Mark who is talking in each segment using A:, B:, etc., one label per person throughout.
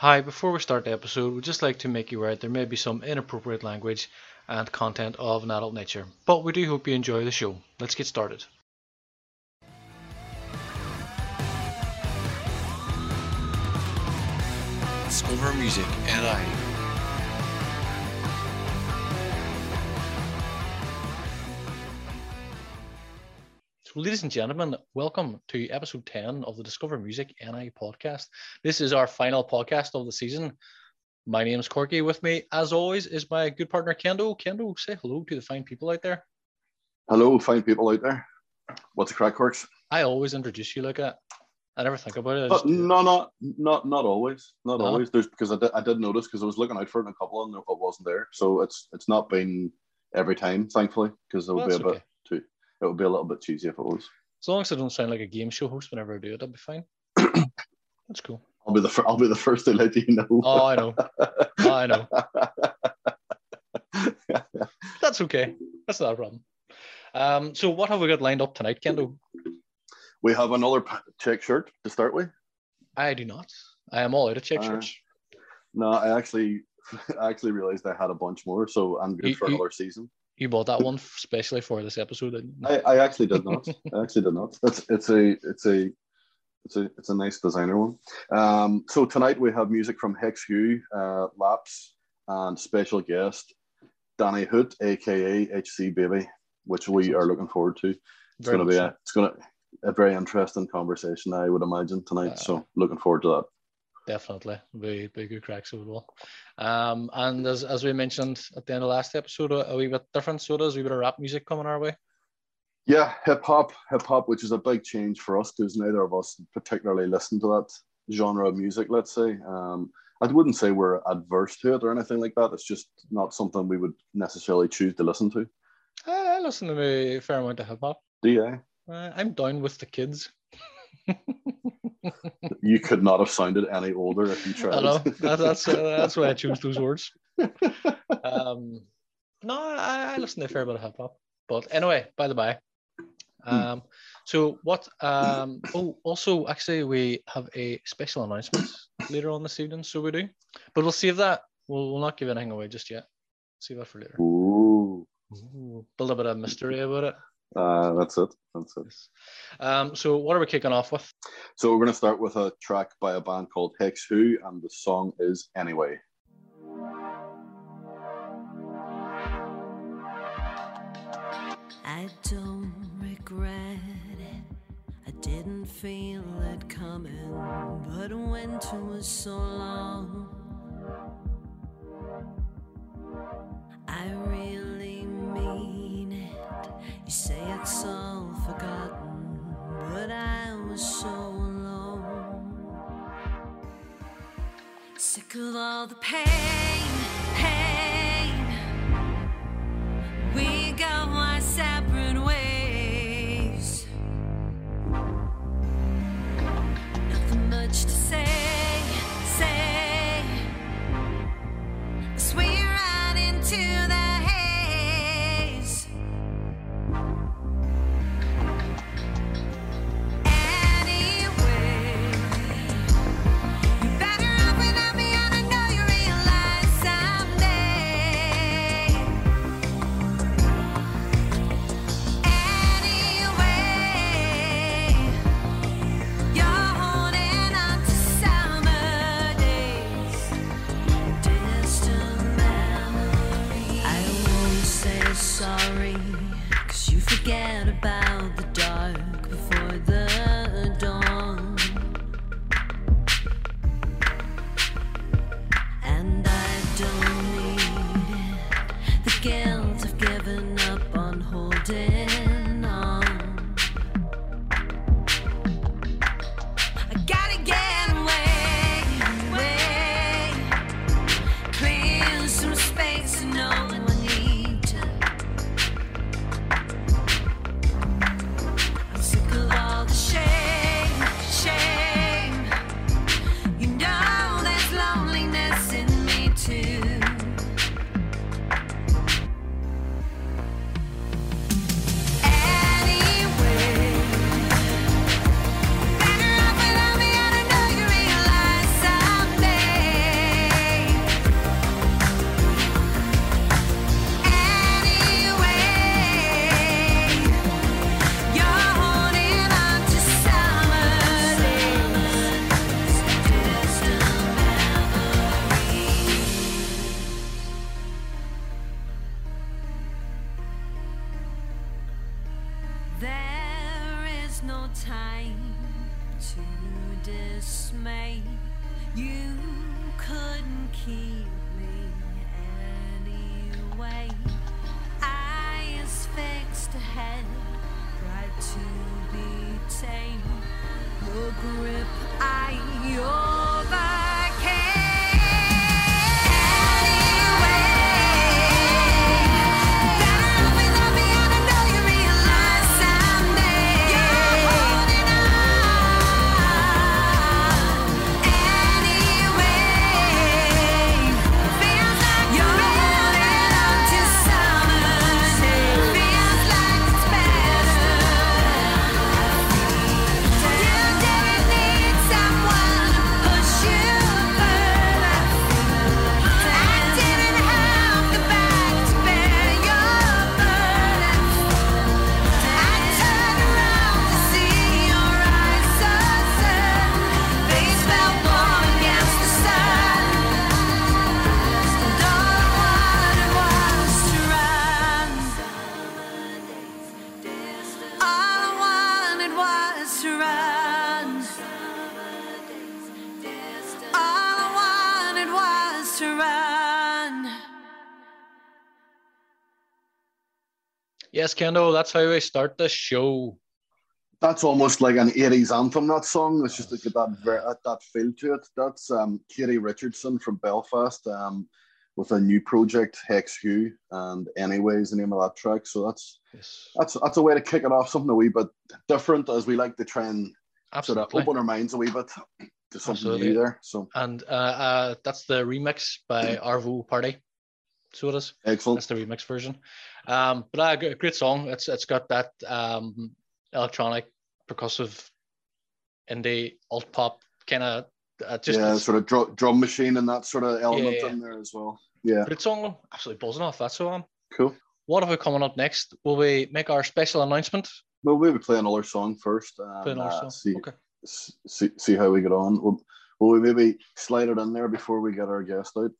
A: Hi, before we start the episode, we'd just like to make you aware that there may be some inappropriate language and content of an adult nature, but we do hope you enjoy the show. Let's get started.
B: Discover Music NI.
A: So, ladies and gentlemen, welcome to episode 10 of the Discover Music NI podcast. This is our final podcast of the season. My name is Corky. With me, as always, is my good partner Kendall. Kendall, say hello to the fine people out there.
C: Hello, fine people out there. What's the crack, Corks?
A: I always introduce you like that. I never think about it. I
C: uh,
A: just
C: no, not not not always, not
A: No?
C: always. There's because I did, I did notice because I was looking out for it in a couple and it wasn't there. So it's it's not been every time, thankfully, because it would
A: Well,
C: be a
A: that's
C: bit It would be a little bit cheesy if it was.
A: As long as I don't sound like a game show host whenever I do it, that'll be fine. That's cool.
C: I'll be the fir- I'll be the first to let you know.
A: Oh, I know. Oh, I know. That's okay. That's not a problem. Um, so what have we got lined up tonight, Kendall?
C: we have another check shirt to start with.
A: I do not. I am all out of check
C: Uh,
A: shirts.
C: No, I actually I actually realized I had a bunch more, so I'm good
A: You-
C: for
A: you-
C: another season.
A: You bought that one especially for this episode. didn't you?
C: I, I actually did not. I actually did not. It's it's a it's a it's a it's a nice designer one. Um, so tonight we have music from Hex Hugh, uh, Laps, and special guest Danny Hoot, aka HC Baby, which we are looking forward to. It's
A: Very
C: going to be a it's going to a very interesting conversation, I would imagine tonight.
A: Uh,
C: so looking forward to that.
A: Definitely. Be, be good cracks as well. Um, and as, as we mentioned at the end of last episode, a, a wee bit different. So there's a wee bit of rap music coming our way.
C: Yeah, hip hop, hip hop, which is a big change for us because neither of us particularly listen to that genre of music. Let's say, um, I wouldn't say we're adverse to it or anything like that. It's just not something we would necessarily choose to listen to.
A: I, listen to a fair amount of hip hop.
C: Do you?
A: Uh, I'm down with the kids.
C: You could not have sounded any older if you tried.
A: I know that, that's uh, that's why I choose those words. Um, no, I, I listen to a fair bit of hip hop, but anyway, by the by. Um, so what? Um, oh, also, actually, we have a special announcement later on this evening. So we do, but we'll save that. We'll, we'll not give anything away just yet. Save that for later.
C: Ooh,
A: Ooh, build a bit of mystery about it.
C: Uh, that's it. That's it.
A: Um, so what are we kicking off with?
C: So we're going to start with a track by a band called Hex Who, and the song is Anyway.
D: I don't regret it. I didn't feel it coming, but winter was so long. I really mean it. You say it's all forgotten, but I was so alone. Sick of all the pain.
A: Yes, Kendo, that's how we start the show.
C: That's almost like an 80s anthem, that song. It's just like that, ver- that, that feel to it. That's um, Katie Richardson from Belfast um, with a new project, Hex Hugh, and Anyway is the name of that track. So that's
A: Yes,
C: that's that's a way to kick it off, something a wee bit different as we like to try and sort of open our minds a wee bit to something
A: Absolutely.
C: new there. So
A: And uh, uh, that's the remix by Arvo Party. So it is.
C: excellent.
A: That's the remix version. Um, but uh, great song. It's it's got that um, electronic, percussive, indie, alt pop kind of uh, just.
C: yeah, sort of dr- drum machine and that sort of element
A: yeah.
C: in there as well. Yeah,
A: Great song. Absolutely buzzing off that. So um,
C: cool.
A: what have we coming up next? Will we make our special announcement?
C: Well, we would play another song first. And,
A: Play another
C: uh,
A: song.
C: See,
A: Okay.
C: see, see how we get on. Will, will we maybe slide it in there before we get our guest out?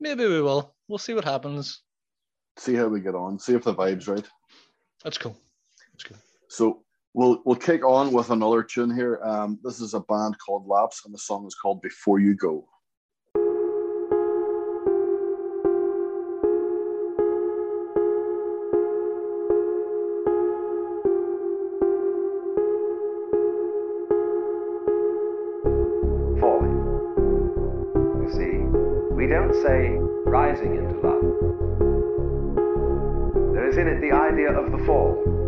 A: Maybe we will. We'll see what happens.
C: See how we get on. See if the vibe's right.
A: That's cool. That's cool.
C: So we'll we'll kick on with another tune here. Um, this is a band called Laps, and the song is called "Before You Go."
D: falling. You see, we don't say rising into love. There is in it the idea of the fall.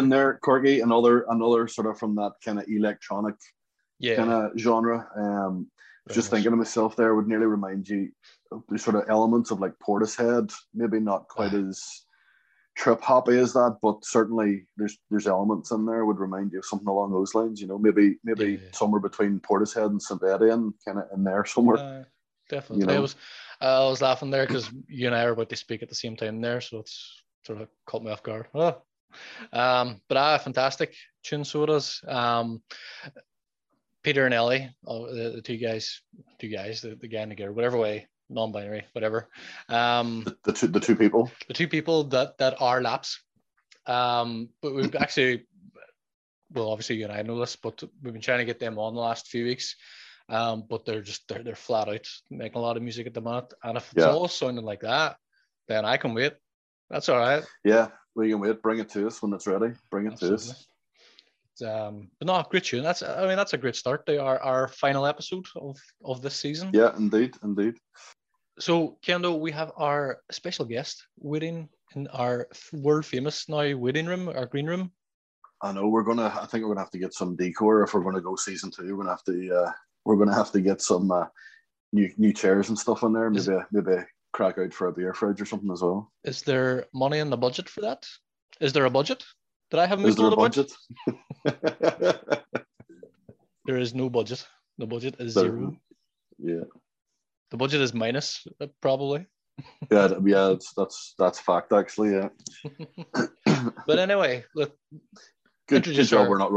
C: Tune there, Corky. Another another sort of from that kind of electronic
A: Yeah.
C: kind of genre. Um,
A: very
C: just
A: much.
C: thinking to myself there would nearly remind you of the sort of elements of like Portishead, maybe not quite as trip hoppy as that, but certainly there's there's elements in there would remind you of something along those lines. You know, maybe maybe
A: Yeah.
C: somewhere between Portishead and St. Etienne, kind of in there somewhere.
A: Uh, definitely.
C: know?
A: I was uh, I was laughing there because you and I are about to speak at the same time there, so it's sort of caught me off guard. Oh. Um, but ah, fantastic tune sodas. Um, Peter and Ellie, oh, the, the two guys, two guys, the, the guy and the girl, whatever way, non-binary, whatever. Um,
C: the two the two people.
A: the two people that that are laps. Um, but we've actually, well, obviously you and I know this, but we've been trying to get them on the last few weeks. Um, but they're just they're they're flat out making a lot of music at the moment, and if it's
C: Yeah.
A: all sounding like that, then I can wait. That's all right.
C: Yeah, we can wait. Bring it to us when it's ready. Bring it to us.
A: Um, but no, great tune. That's I mean that's a great start. They are our final episode of of this season.
C: Yeah, indeed, indeed.
A: So, Kendo, we have our special guest waiting in our world famous now waiting room, our green room.
C: I know we're gonna. I think we're gonna have to get some decor if we're gonna go season two. We're gonna have to. Uh, we're gonna have to get some uh, new new chairs and stuff in there. Maybe maybe crack out for a beer fridge or something as well.
A: Is there money in the budget for that? Is there a budget? Did I have
C: Is
A: moved
C: there
A: all
C: a
A: the
C: budget?
A: There is no budget. The budget is
C: There-
A: zero.
C: yeah,
A: The budget is minus, uh, probably.
C: yeah, yeah. That's that's that's fact actually. Yeah.
A: But anyway, look,
C: good, good job.
A: our-
C: We're not.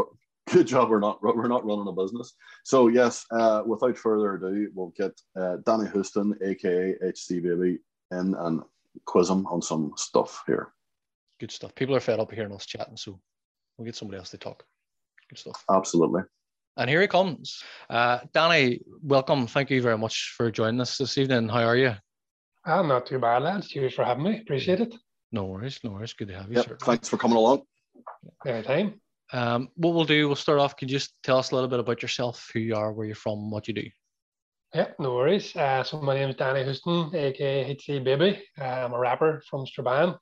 C: Ru- Good job. We're not. We're not running a business. So yes. Uh, without further ado, we'll get uh, Danny Houston, aka HC Baby, in and quiz him on some stuff here.
A: good stuff. People are fed up hearing us chatting, so we'll get somebody else to talk. Good stuff.
C: Absolutely.
A: And here he comes. Uh, Danny, welcome. Thank you very much for joining us this evening. How are you?
E: Ah, not too bad, lads. Cheers for having me. Appreciate it.
A: No worries, no worries. Good to have you,
C: Yep.
A: sir.
C: Thanks for coming along.
E: Anytime.
A: Um, what we'll do, we'll start off. Can you just tell us a little bit about yourself, who you are, where you're from, what you do?
E: Yeah, no worries. Uh, so my name is Danny Houston, aka HC Baby. Uh, I'm a rapper from Strabane.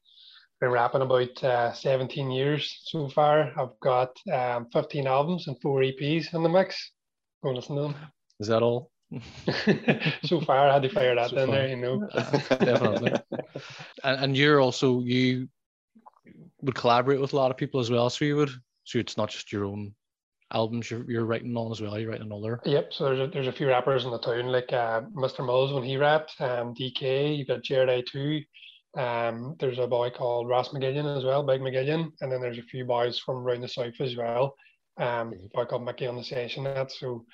E: Been rapping about uh, 17 years so far. I've got um, 15 albums and four EPs in the mix. Go listen to them.
A: Is that all?
E: so far, I had to fire that
A: So
E: in
A: far.
E: there, you know.
A: Uh, definitely. And, and you're also you would collaborate with a lot of people as well. So you would. So it's not just your own albums you're, you're writing on as well. You're writing another.
E: Yep, so there's a, there's a few rappers in the town, like uh, Mr. Mills when he rapped, um, DK, you've got Jared I2, um, there's a boy called Ross McGillian as well, Big McGillian, and then there's a few boys from around the south as well, um, a boy called Mickey on the session, that, so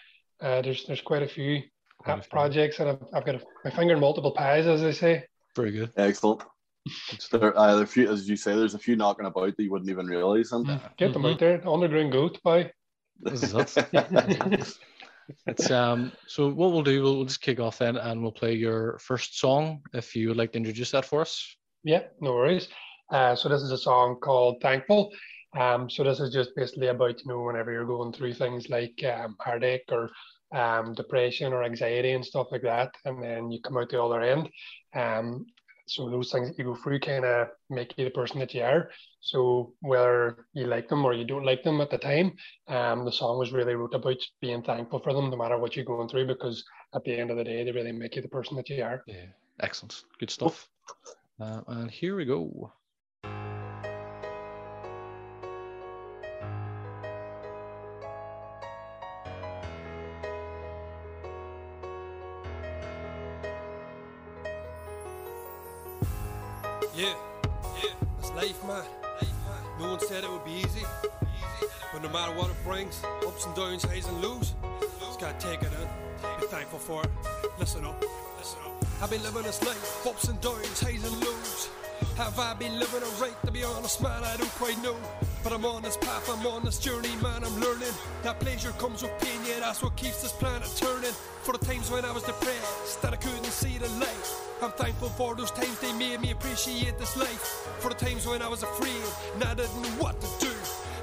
E: uh, there's there's quite a few
A: Quite a
E: projects, and I've, I've got a, my finger in multiple pies, as they say.
A: Very good.
C: Excellent.
A: Good stuff.
C: There, uh, there are a few, as you say, there's a few knocking about that you wouldn't even realize. And
E: Get them out there, underground goat, boy.
A: This is it. It's um. So what we'll do, we'll, we'll just kick off then, and we'll play your first song. If you would like to introduce that for us.
E: Yeah, no worries. Uh, so this is a song called Thankful. Um, so this is just basically about, you know, whenever you're going through things like um, heartache or um, depression or anxiety and stuff like that, and then you come out the other end. Um, so those things that you go through kind of make you the person that you are. So whether you like them or you don't like them at the time, um, the song was really wrote about being thankful for them no matter what you're going through, because at the end of the day, they really make you the person that you are.
A: Yeah. Excellent. Good stuff. Uh, and here we go.
F: Yeah, yeah, that's life, man. No one said it would be easy. But no matter what it brings, ups and downs, highs and lows, just gotta take it in. Be thankful for it. Listen up, listen up. I've been living this life, ups and downs, highs and lows. Have I been living it right? To be honest, man, I don't quite know. But I'm on this path, I'm on this journey, man, I'm learning. That pleasure comes with pain, yeah, that's what keeps this planet turning. For the times when I was depressed, that I couldn't see the light. I'm thankful for those times they made me appreciate this life. For the times when I was afraid, and I didn't know what to do.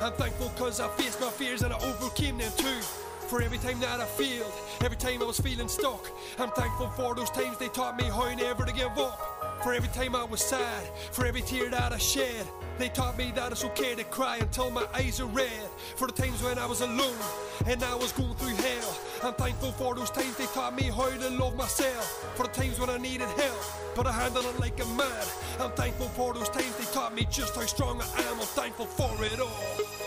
F: I'm thankful cause I faced my fears and I overcame them too. For every time that I failed, every time I was feeling stuck, I'm thankful for those times they taught me how never to give up. For every time I was sad, for every tear that I shed, they taught me that it's okay to cry until my eyes are red. For the times when I was alone and I was going through hell, I'm thankful for those times they taught me how to love myself. For the times when I needed help, but I handled it like a man. I'm thankful for those times they taught me just how strong I am. I'm thankful for it all.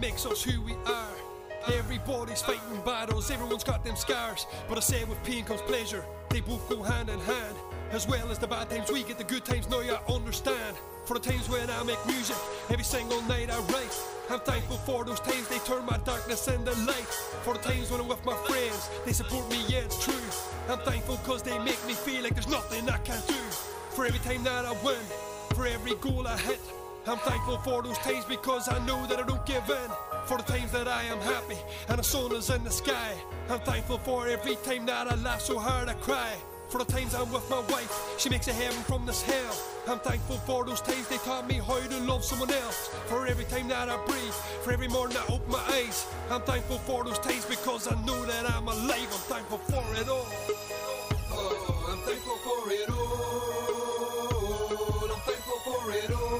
F: Makes us who we are. Everybody's fighting battles, everyone's got them scars. But I say with pain comes pleasure, they both go hand in hand. As well as the bad times, we get the good times, now I understand. For the times when I make music, every single night I write. I'm thankful for those times they turn my darkness into light. For the times when I'm with my friends, they support me, yeah, it's true. I'm thankful cause they make me feel like there's nothing I can't do. For every time that I win, for every goal I hit. I'm thankful for those times because I know that I don't give in. For the times that I am happy and the sun is in the sky. I'm thankful for every time that I laugh so hard I cry. For the times I'm with my wife, she makes a heaven from this hell. I'm thankful for those times they taught me how to love someone else. For every time that I breathe, for every morning I open my eyes. I'm thankful for those times because I know that I'm alive. I'm thankful for it all. Oh, I'm thankful for it all. I'm thankful for it all.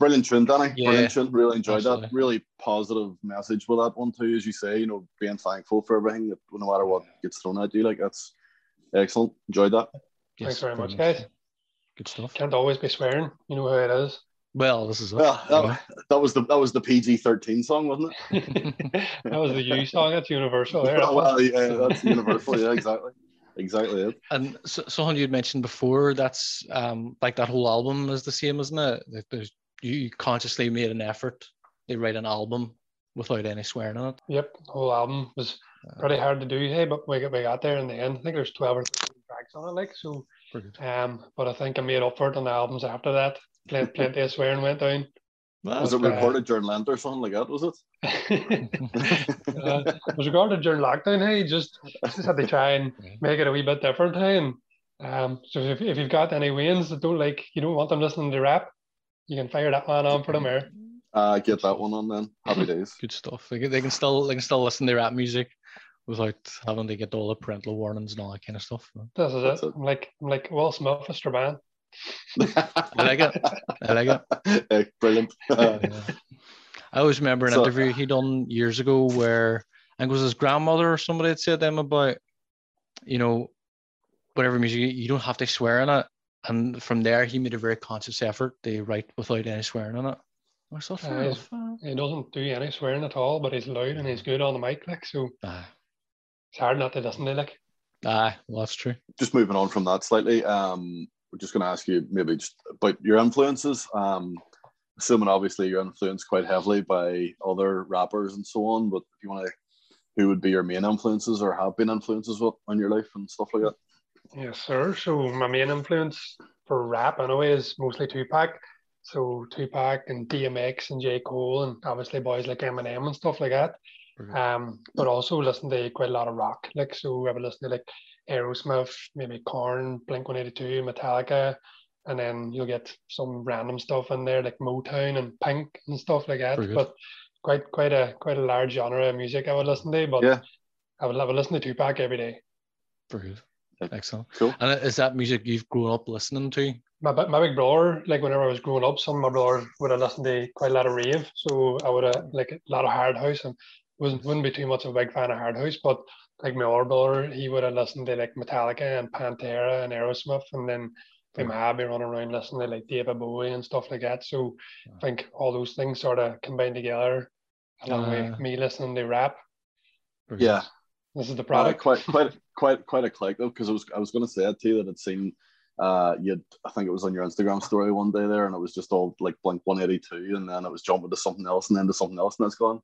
C: Brilliant tune, Danny.
A: Yeah,
C: Brilliant tune. Really enjoyed that. Really positive message with that one too, as you say. You know, being thankful for everything, no matter what gets thrown at you. Like that's excellent. Enjoyed that.
E: Thanks very much, guys.
A: Good stuff.
E: Can't always be swearing. You know how it is.
A: Well, this is it.
C: Well, that, that was the that was the PG thirteen song, wasn't it?
E: that was the U song. That's universal. There.
C: well, yeah, that's universal. Yeah, exactly, exactly it.
A: And so, something you'd mentioned before, that's um, like that whole album is the same, isn't it? There's, you consciously made an effort to write an album without any swearing on it.
E: Yep, the whole album was pretty hard to do. Hey, but we got we got there in the end. I think there's twelve or thirteen tracks on it, like so.
A: Brilliant.
E: Um, but I think I made up for it on the albums after that. Plenty, plenty of swearing went down.
C: Was it
E: Uh,
C: recorded during Lent or something like that? Was it?
E: uh, was regarded during lockdown. Hey, just just had to try and make it a wee bit different. Hey, and um, so if, if you've got any wins that don't like, you don't want them listening to rap, you can fire that one on for them. Here.
C: Uh, get that one on then. Happy days.
A: Good stuff. They can, they can still they can still listen to rap music without having to get all the parental warnings and all that kind of stuff.
E: This is
C: That's
E: it.
C: it.
E: I'm like I'm like Will Smith, Mr. Man.
A: I like it. I like it.
C: Eh, Brilliant.
A: Yeah. I always remember an
C: So-
A: interview he done years ago where I think it was his grandmother or somebody had said to him about, you know, whatever music you- you don't have to swear in it. And from there, he made a very conscious effort to write without any swearing in it. I thought, fair uh,
E: He doesn't do any swearing at all, but he's loud and he's good on the mic, like so.
A: Aye,
E: It's hard not to listen to like.
A: aye, well, that's true.
C: just moving on from that slightly, um, we're just going to ask you maybe just about your influences. Um, assuming obviously you're influenced quite heavily by other rappers and so on, but if you want to, who would be your main influences or have been influences on your life and stuff like that?
E: Yes, sir. So my main influence for rap anyway is mostly Tupac. So Tupac and DMX and J. Cole and obviously boys like Eminem and stuff like that.
A: Very good.
E: Um, but also listen to quite a lot of rock. Like so, I would listen to like Aerosmith, maybe Korn, Blink One Eighty Two, Metallica, and then you'll get some random stuff in there like Motown and Pink and stuff like that. But quite quite a quite a large genre of music I would listen to. But
C: Yeah.
E: I would, I would listen to Tupac every day.
A: Very good.
C: Like-
A: Excellent.
C: Cool.
A: And is that music you've grown up listening to?
E: my, my big brother, like whenever I was growing up, some of my brothers would have listened to quite a lot of rave. So I would have like a lot of hard house and wasn't wouldn't be too much of a big fan of hard house, but like my older brother, he would have listened to like Metallica and Pantera and Aerosmith and then my mom be running around listening to like David Bowie and stuff like that. So I think all those things sort of combined together along
A: Uh,
E: with me listening to rap.
C: Yeah.
E: This is the
C: Uh,
E: product.
C: quite quite quite quite a click though, because I was I was going to say it to you that I'd seen uh you I think it was on your Instagram story one day there, and it was just all like Blink One Eighty Two, and then it was jumping to something else, and then to something else, and it's gone.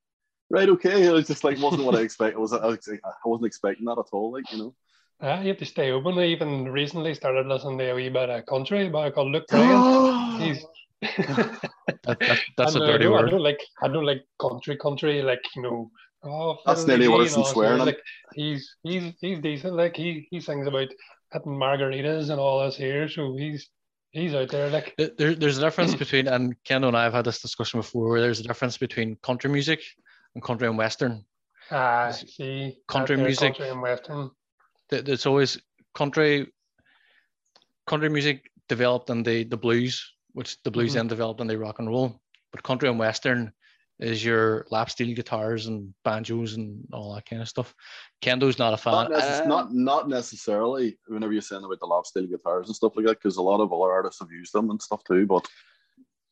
C: Right, okay. It was just like wasn't what I expected. I was I, was, I wasn't expecting that at all. Like you know.
E: Uh, you have to stay open. I even recently started listening to a wee bit of country by called Luke Bryan. He's
A: That, that, that's
E: And
A: a
E: I
A: dirty
E: don't- I don't like I don't like country country like you know. Oh,
C: That's
E: fiddle-dee
C: nearly
E: and
C: worse than
E: all
C: swearing.
E: Like he's he's he's decent. Like he he sings about hitting margaritas and all this here. So he's he's out there. Like
A: There- There, there's a difference between, and Kendo and I have had this discussion before, where there's a difference between country music and country and western.
E: uh, see
A: country music-
E: country and western.
A: Th- There's always country, country music developed in the the blues, which the blues
E: Mhm.
A: then developed in the rock and roll. But country and western is your lap steel guitars and banjos and all that kind of stuff. Kendo's not a fan.
C: Not, necess-
A: Uh,
C: not not necessarily. Whenever you're saying about the lap steel guitars and stuff like that, because a lot of other artists have used them and stuff too. But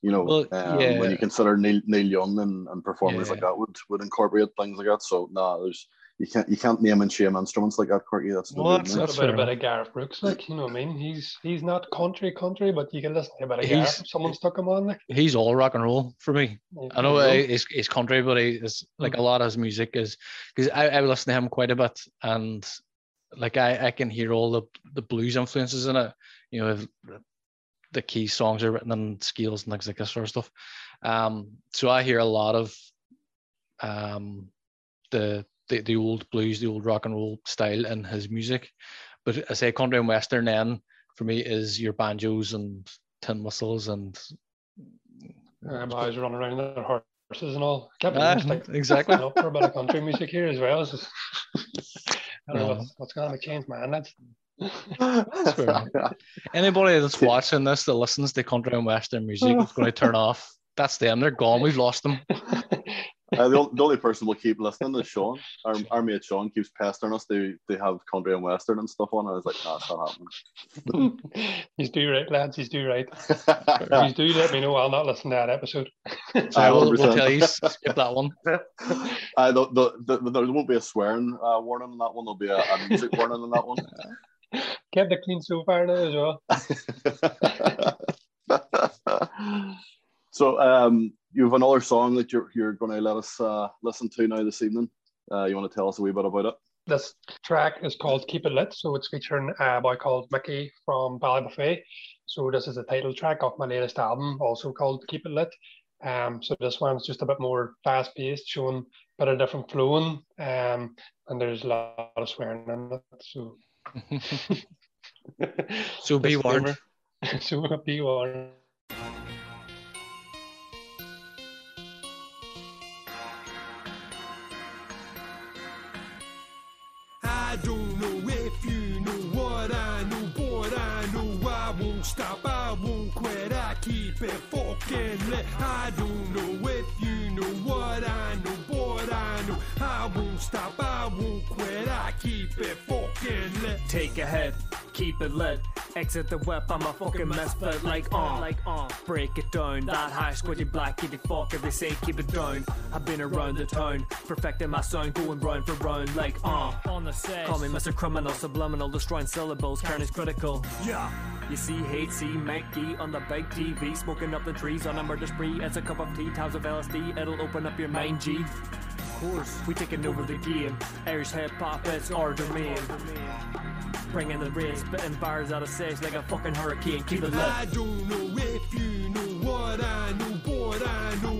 C: you know,
A: Well,
C: um,
A: yeah.
C: when you consider Neil, Neil Young and, and performers like that would would incorporate things like that. So no, there's you can't you can't name and shame instruments like that, Corky. That's no
A: Well,
C: good,
A: that's-
C: mate.
E: What
A: that's
E: about a
A: fair
E: bit of Garth Brooks? Like you know what I mean? He's he's not country country, but you can listen to a bit of
A: He's-
E: Gareth. if Someone stuck him on. Like
A: he's all rock and roll for me. I know
E: you
A: uh, he's, he's country, but he is like a lot of his music is because I, I listen to him quite a bit, and like I, I can hear all the the blues influences in it. You know, if the key songs are written in scales and things like this sort of stuff. Um, so I hear a lot of um the the, the old blues, the old rock and roll style in his music. But I say country and western then for me is your banjos and tin whistles and
E: boys running around their horses and all.
A: Ah,
E: like
A: exactly.
E: up for a bit of country music here as well. Just- I don't know what's, what's going to change, man. That's
A: That's. Anybody that's watching this that listens to country and western music is going to turn off. That's them. They're gone. We've lost them.
C: Uh, the, the only person we'll keep listening is Sean. Our, our mate Sean keeps pestering us They to have country and western and stuff on. I was like, nah, it's not happening.
E: he's do right, lads. He's do right. He's do let me know. I'll not listen to that episode.
A: So I will, we'll tell you skip that one.
C: Uh, the, the, the, there won't be a swearing uh, warning on that one. There'll be a, a music warning on that one.
E: Kept the clean so far now as well.
C: so um, you have another song that you're you're going to let us uh, listen to now this evening. Uh, you want to tell us a wee bit about it?
E: This track is called Keep It Lit. So it's featuring a boy called Mickey from Ballybofey. So this is the title track of my latest album, also called Keep It Lit. Um, so this one's just a bit more fast paced, showing a bit of different flowing. Um, and there's a lot of swearing in it. So
A: So be warned.
E: Disclaimer. so be warned.
F: Keep fucking lit. I don't know if you know what I know, but I know I won't stop, I won't quit, I keep it fucking lit.
G: Take a hit, keep it lit. Exit the web, I'm a fucking mess, but like on, like on. Break it down, that high squidgy black kitty if they say keep it down. I've been around the town, perfecting my sound, going round for round, like on. On the set. Call me Mr. Criminal, subliminal, destroying syllables, carnage critical. Yeah. You see, hate, see, Mikey on the big TV, smoking up the trees on a murder spree. It's a cup of tea, towels of LSD, it'll open up your mind, G. Course, we taking over the game. Irish hip hop, it's our domain. Bringing the rain, spitting bars out of six like a fucking hurricane. Keep it lit.
F: I don't know if you know what I know, but I know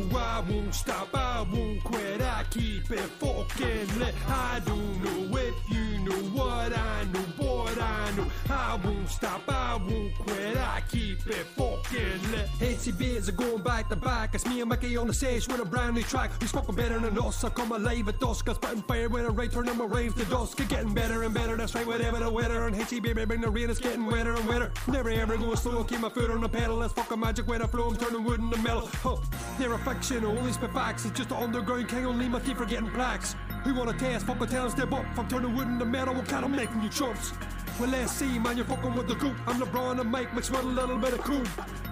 F: won't stop, I won't quit, I keep it fucking lit. I don't know if you know what I know, but I know I won't stop, I won't quit, I keep it fucking lit. ACBs are going back to back, it's me and Mickey on the stage with a brand new track. Who's fucking better than us? I come alive at dusk, I spitting fire when I right turning my raves to dusk. It's getting better and better, that's right, whatever the weather. And baby, bring the rain, it's getting wetter and wetter. Never ever go slow, keep my foot on the pedal, that's fucking magic when I flow, I'm turning wood into metal. Huh. Never fiction, only spit facts, it's just the underground king, only my teeth for getting plaques. Who wanna test? Fucking tell step up. From turning wood into metal, what kind of making you chumps? Well, let's see, man, you're fucking with the goop. I'm LeBron and Mike mixed with a little bit of cool.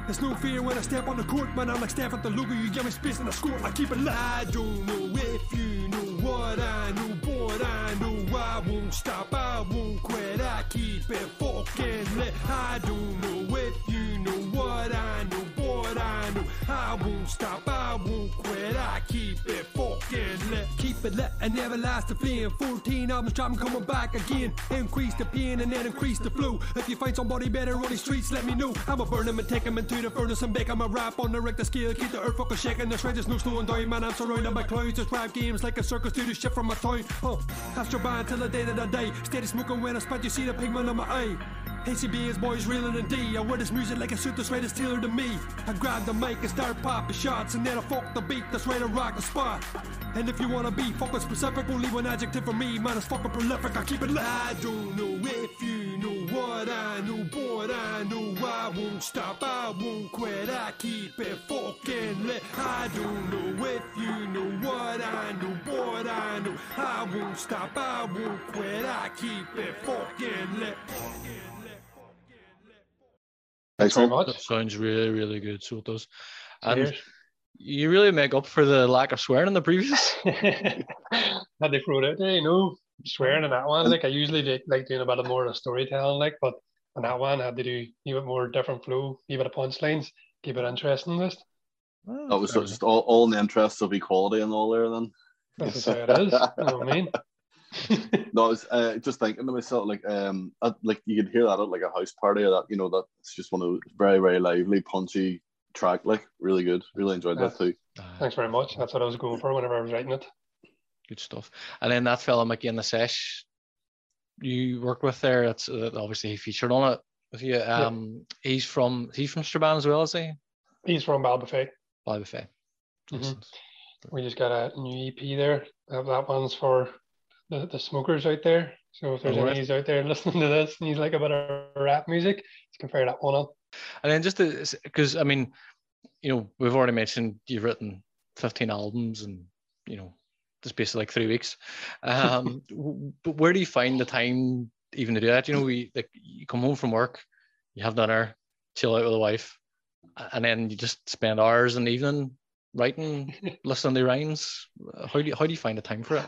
F: There's no fear when I step on the court, man. I'm like Steph at the Luger. You give me space and I score. I keep it live. I don't know if you know what I know, but I know I won't stop. I won't quit. I keep it fucking lit. I don't know if you know what I know, I won't stop. I won't quit. I keep it fucking lit. Keep it lit and never last the flame. 14 albums dropping, coming back again. Increase the pain and then increase the flow. If you find somebody better on these streets, let me know. I'ma burn them and take them into the furnace and bake 'em a rap on the Richter scale. Keep the earth fucking shaking. The shreds, no slowing down, man. I'm surrounded by clouds. Just rap games like a circus. Do the shit from my town. Oh, after band till the day that I die. Steady smoking when I spit. You see the pigment on my eye. ACB is boys reeling in D. I wear this music like a suit that's right, tailored to me. I grab the mic and start popping shots, and then I fuck the beat that's right to rock the spot. And if you wanna be fucking specific, only one adjective for me, man, it's fucking prolific. I keep it lit. I don't know if you know what I know, but I know I won't stop, I won't quit. I keep it fucking lit. I don't know if you know what I know, but I know I won't stop, I won't quit. I keep it fucking lit.
E: Thanks very much.
A: That sounds really, really good. So it does. And
E: Cheers.
A: you really make up for the lack of swearing in the previous.
E: Had they throw it out there, you know, swearing in that one. Like I usually do, like doing a bit of more of storytelling, like, but on that one I had to do a bit more different flow, even a bit of punchlines, keep it interesting. Just
C: That was just all, all in the interests of equality and all there then.
E: that's just how it is. You know what I mean?
C: No, I was uh, just thinking to myself, like, um, at, like you could hear that at like a house party, or that you know, that's just one of those very, very lively, punchy track, like really good. Really enjoyed that too.
E: Thanks very much. That's what I was going for whenever I was writing it.
A: Good stuff. And then that fella Mickey in the sesh you worked with there, that's uh, obviously he featured on it with you. Um, he's from he's from Strabane as well, is he?
E: He's from Ballybofey.
A: Ballybofey.
E: Mhm. We just got a new EP there. That, that one's for the, the smokers out there. So if there's
A: Alright.
E: any out there listening to this and you like a bit of rap music, you can fire that one up.
A: And then just because I mean, you know, we've already mentioned you've written 15 albums and you know, the space of like three weeks. Um, but where do you find the time even to do that? You know, we like you come home from work, you have dinner, chill out with the wife, and then you just spend hours in the evening writing, listening to rhymes. How do you, how do you find the time for it?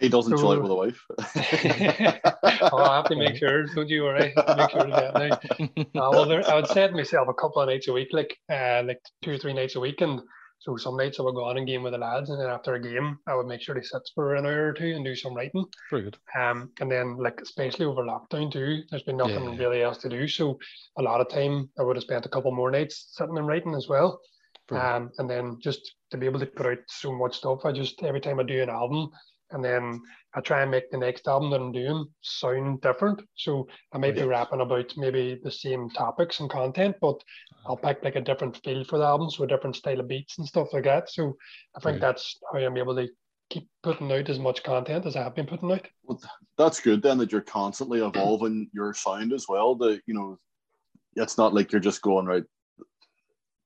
C: He doesn't chill out with a wife.
E: oh, I have to make sure, don't you? All right, make sure to now. Uh, well, there, I would set myself a couple of nights a week, like uh, like two or three nights a week, and so some nights I would go on and game with the lads, and then after a game, I would make sure they sit for an hour or two and do some writing.
A: Very good.
E: Um, and then like especially over lockdown too, there's been nothing
A: Yeah.
E: really else to do. So a lot of time I would have spent a couple more nights sitting and writing as well. Um, and then just to be able to put out so much stuff, I just every time I do an album, and then I try and make the next album that I'm doing sound different. So I might be rapping about maybe the same topics and content, but uh-huh. I'll pick like a different feel for the album, so a different style of beats and stuff like that. So I think that's how I'm able to keep putting out as much content as I have been putting out.
C: Well, That's good then that you're constantly evolving your sound as well. That you know, it's not like you're just going right.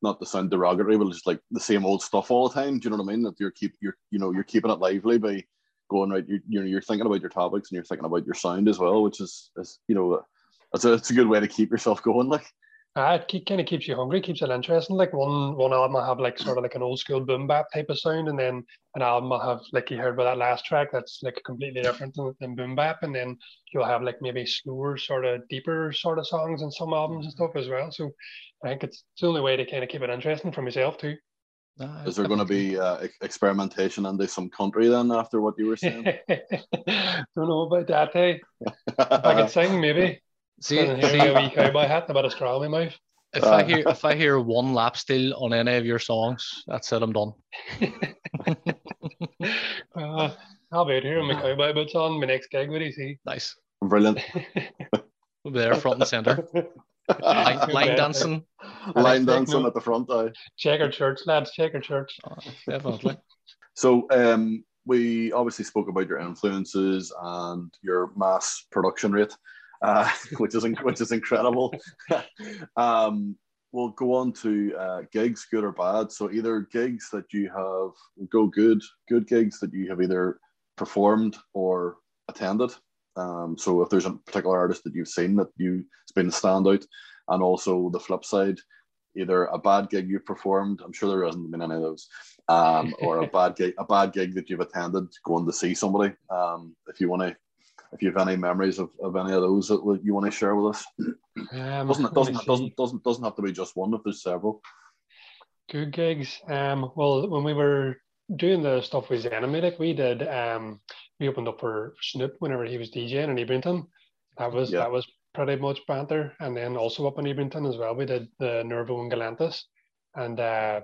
C: Not to sound derogatory, but just like the same old stuff all the time. Do you know what I mean? That you're keep you're you know you're keeping it lively by going right. You're you're, you're thinking about your topics and you're thinking about your sound as well, which is is you know, it's a it's a good way to keep yourself going. Like
E: Uh, it keep, kind of keeps you hungry, keeps it interesting. Like one one album I have like sort of like an old school boom bap type of sound, and then an album I have like you heard by that last track that's like completely different than, than boom bap, and then you'll have like maybe slower, sort of deeper sort of songs in some albums and stuff as well. So I think it's, it's the only way to kind of keep it interesting for myself too.
A: Ah,
C: is there going to be uh, experimentation into some country then after what you were saying?
E: Don't know about that. Hey, if I could sing maybe.
A: See,
E: Sitting
A: see,
E: with a wee cowboy hat and a bit of straw in my mouth.
A: If I
C: Uh,
A: hear if I hear one lap still on any of your songs, that's it. I'm done.
E: Uh, I'll be out here with my cowboy boots on. My next gig, what do you see?
A: Nice.
C: Brilliant.
A: We'll be there front and center. Line, line
E: bad.
A: dancing.
C: Line dancing
E: no-
C: at the front. Aye.
E: Check our church, lads. Check our church.
A: Oh, definitely.
C: So um, we obviously spoke about your influences and your mass production rate, uh, which is in- which is incredible. um, we'll go on to uh, gigs, good or bad. So either gigs that you have go good, good gigs that you have either performed or attended. Um, so if there's a particular artist that you've seen that you it's been a standout, and also the flip side, either a bad gig you've performed. I'm sure there hasn't been any of those um, or a bad gig, a bad gig that you've attended, going to see somebody. Um, if you want to, if you have any memories of, of any of those that you want to share with us,
E: Um,
C: doesn't it doesn't doesn't doesn't doesn't have to be just one. If there's several,
E: Good gigs. Um, well, when we were doing the stuff with Xenomatic, we did. Um, we opened up for Snoop whenever he was DJing in Ebrington. That was
C: Yeah.
E: that was pretty much banter. And then also up in Ebrington as well, we did the Nervo and Galantis. And uh,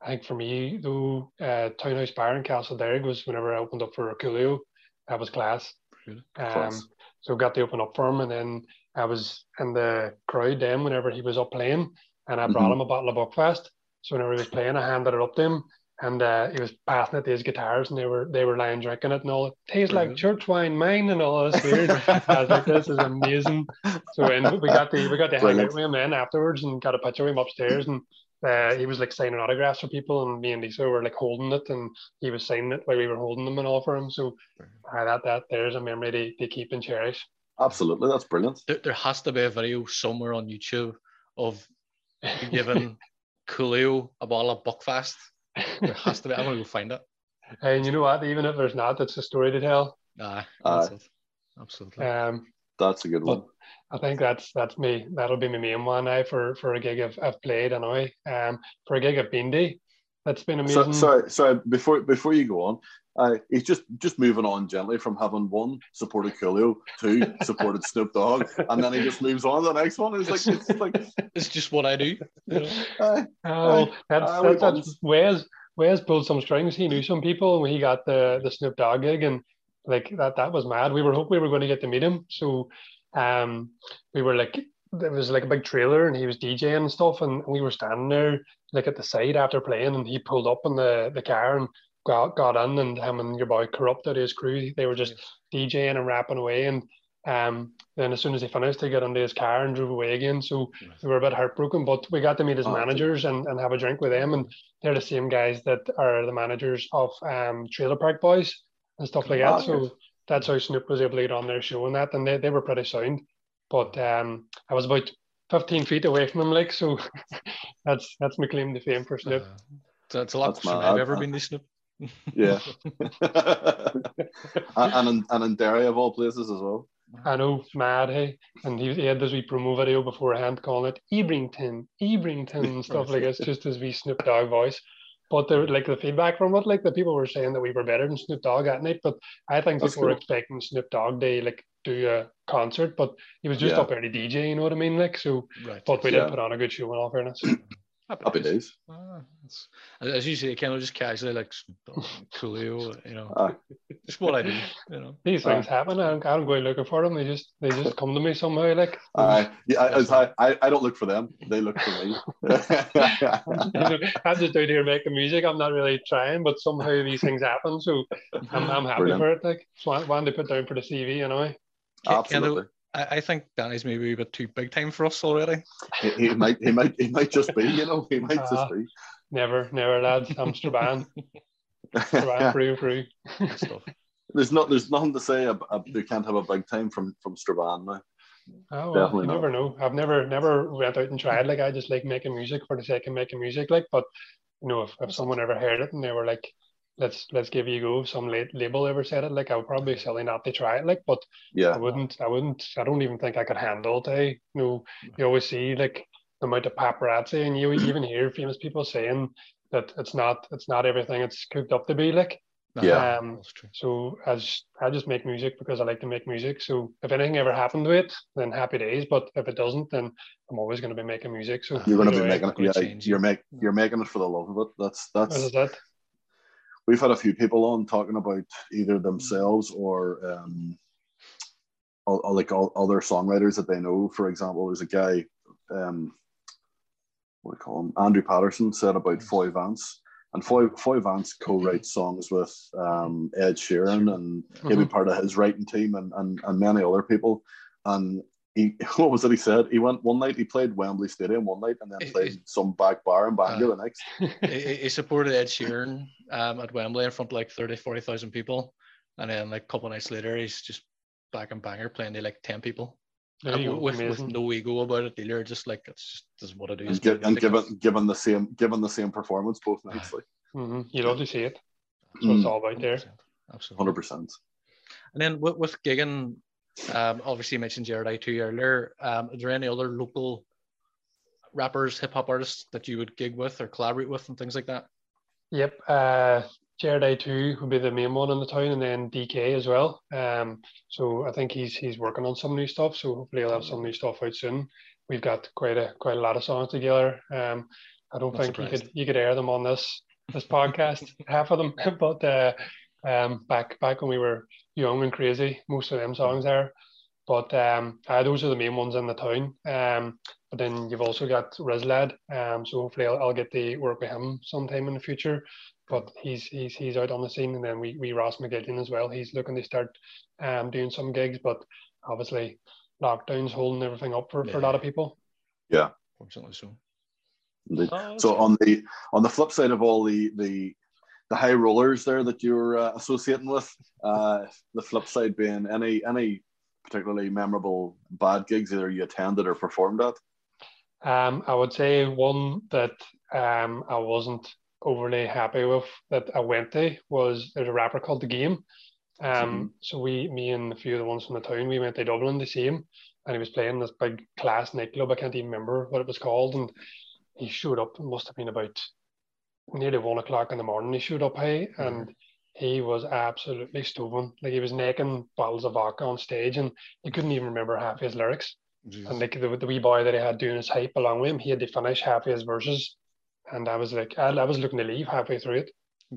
E: I think for me, though, uh, Townhouse Bar in Castlederg was whenever I opened up for Coolio. That was class.
A: Really?
E: Um, so got to open up for him, and then I was in the crowd then whenever he was up playing, and I brought
C: Mhm.
E: him a bottle of Buckfast. So whenever he was playing, I handed it up to him, and uh, he was passing it to his guitars, and they were they were lying drinking it and all. It tastes like church wine, mine, and all this weird. I was like, this is amazing. So and we got the we got to hang
C: Brilliant.
E: out with him then afterwards, and got a picture of him upstairs, and. Uh, he was like signing autographs for people, and me and Lisa were like holding it, and he was signing it while we were holding them and all for him. So uh, that that there's a memory they, they keep and cherish.
C: absolutely, that's brilliant.
A: There, there has to be a video somewhere on YouTube of you giving Coolio a bottle of Buckfast. There has to be. I'm gonna go find it.
E: And you know what? Even if there's not, it's a story to tell.
A: Nah, that's
C: Aye.
A: Absolutely.
E: Um,
C: That's a good one.
E: I think that's that's me. That'll be my main one now for for a gig I've, I've played anyway. Um, for a gig at Beandy, that's been
C: So,
E: amazing.
C: sorry, sorry. Before before you go on, uh, he's just just moving on gently from having one supported Coolio, two supported Snoop Dogg, and then he just moves on to the next one. It's like it's like
A: It's just what I do. You know?
C: uh,
E: Oh, that's,
C: aye,
E: that's, that's Wes. Wes pulled some strings. He knew some people when he got the the Snoop Dogg gig, and like that that was mad. We were hoping we were going to get to meet him. So, um, we were like there was like a big trailer, and he was DJing and stuff, and we were standing there like at the side after playing, and he pulled up in the the car and got got in, and him and your boy corrupted his crew. They were just DJing and rapping away, and um, then as soon as he finished, they got into his car and drove away again. So we were a bit heartbroken, but we got to meet his
C: Oh,
E: managers and, and have a drink with them. And they're the same guys that are the managers of um, Trailer Park Boys and stuff like that. So that's how Snoop was able to get on their show and that. And they, they were pretty sound. But um, I was about 15 feet away from him, like, so that's that's my claim to fame for Snoop.
A: Uh, so a lot
C: That's
A: closer than
C: mad,
A: I've ever
C: man.
A: been to Snoop.
C: yeah, and, and in and in Derry of all places as well.
E: I know, mad, hey. And he, he had this wee promo video beforehand calling it Ebrington, Ebrington, and stuff like this, just as we Snoop Dogg voice. But the like the feedback from it, like the people were saying that we were better than Snoop Dogg at night. But I think
C: That's
E: people were expecting Snoop Dogg Day like do a concert, but he was just
C: Yeah.
E: up there to DJ, you know what I mean? Like so
A: Right.
E: but we
C: Yeah.
E: did put on a good show in all fairness.
C: Happy days.
A: Ah, as you say, kind of just casually like Snoop Coolio, you know,
C: Aye.
A: just what I do, you know.
E: These ah. things happen. I don't, I don't go looking for them. They just they just come to me somehow. Like
C: Aye. yeah, I, I, I, I don't look for them; they look for me.
E: I'm just out here making music. I'm not really trying, but somehow these things happen. So I'm, I'm happy
C: Brilliant.
E: for it. Like it's one, one to put down for the CV, you know. Eh?
C: Absolutely.
A: I, I think Danny's maybe a bit too big time for us already.
C: He, he might, he might, he might just be. You know, he might
E: Ah.
C: just be.
E: Never, never, lads. I'm Strabane. Strabane through and through.
A: Stuff.
C: there's not, there's nothing to say. ab- ab- can't have a big time from from Strabane now.
E: Oh, well,
C: Definitely
E: you
C: not.
E: never know. I've never, never went out and tried. Like I just like making music for the sake of making music. Like, but you know, if, if someone ever heard it and they were like, "Let's let's give you go," some late label ever said it, like I would probably be silly not to try it. Like, but
C: yeah I
E: wouldn't, I wouldn't, I don't even think I could handle it. eh? You know, you always see like the amount of paparazzi, and you even hear famous people saying that it's not, it's not everything it's cooked up to be. Like,
C: Yeah.
E: Um, so I just, I just make music because I like to make music. So if anything ever happened to it, then happy days. But if it doesn't, then I'm always going to be making music. So
C: You're going to be making it. Yeah, you're make you're making it for the love of it. That's that's.
E: It.
C: We've had a few people on talking about either themselves or um, all, all- like all other songwriters that they know. For example, there's a guy, um, what do you call him? Andrew Patterson said about Foy Vance. And Foy, Foy Vance co-writes songs with um, Ed Sheeran, and he'll be part of his writing team, and, and and many other people. And he, what was it? He said he went one night. He played Wembley Stadium one night, and then
A: It-
C: played
A: it-
C: some back bar in Bangor
A: Uh,
C: the next.
A: he, he- he supported Ed Sheeran um, at Wembley in front of like 30, 40,000 people. And then like a couple of nights later, he's just back in Bangor playing to like 10 people.
E: There
A: And
E: you go.
A: with, with no ego about it they're Just like, it's just this is what it is.
C: and, gi- and given given the same given the same performance both nights, like
E: hmm You love to see it. That's what it's
C: Mm.
E: all about there.
A: Absolutely.
C: hundred percent.
A: And then with, with gigging, um, obviously you mentioned Jared I2 earlier. Um, are there any other local rappers, hip hop artists that you would gig with or collaborate with and things like that?
E: Yep. Uh, Jared I2 would be the main one in the town, and then DK as well. Um, so I think he's he's working on some new stuff. So hopefully he'll have some new stuff out soon. We've got quite a quite a lot of songs together. Um, I don't
A: Not
E: think you could you could air them on this this podcast, half of them. But uh, um, back back when we were young and crazy, most of them songs are. But um, uh, those are the main ones in the town. Um, but then you've also got Rizlad. Um, so hopefully I'll, I'll get to work with him sometime in the future. But he's he's he's out on the scene, and then we we Ross McGillian as well. He's looking to start um doing some gigs, but obviously lockdown's holding everything up for, for a lot of people.
A: Yeah, fortunately so.
C: Indeed.
A: Oh, that's
C: So on the on the flip side of all the the the high rollers there that you're uh, associating with, uh, the flip side being any any particularly memorable bad gigs either you attended or performed at.
E: Um, I would say one that um I wasn't overly happy with that I went to was there's a rapper called The Game. Um, so we, me and a few of the ones from the town, we went to Dublin to see him, and he was playing this big class nightclub. I can't even remember what it was called, and he showed up. It must have been about nearly one o'clock in the morning. He showed up, hey, and he was absolutely stoving. Like he was necking bottles of vodka on stage, and he couldn't even remember half his lyrics. And like the, the wee boy that he had doing his hype along with him, he had to finish half his verses. And I was like, I, I was looking to leave halfway through it.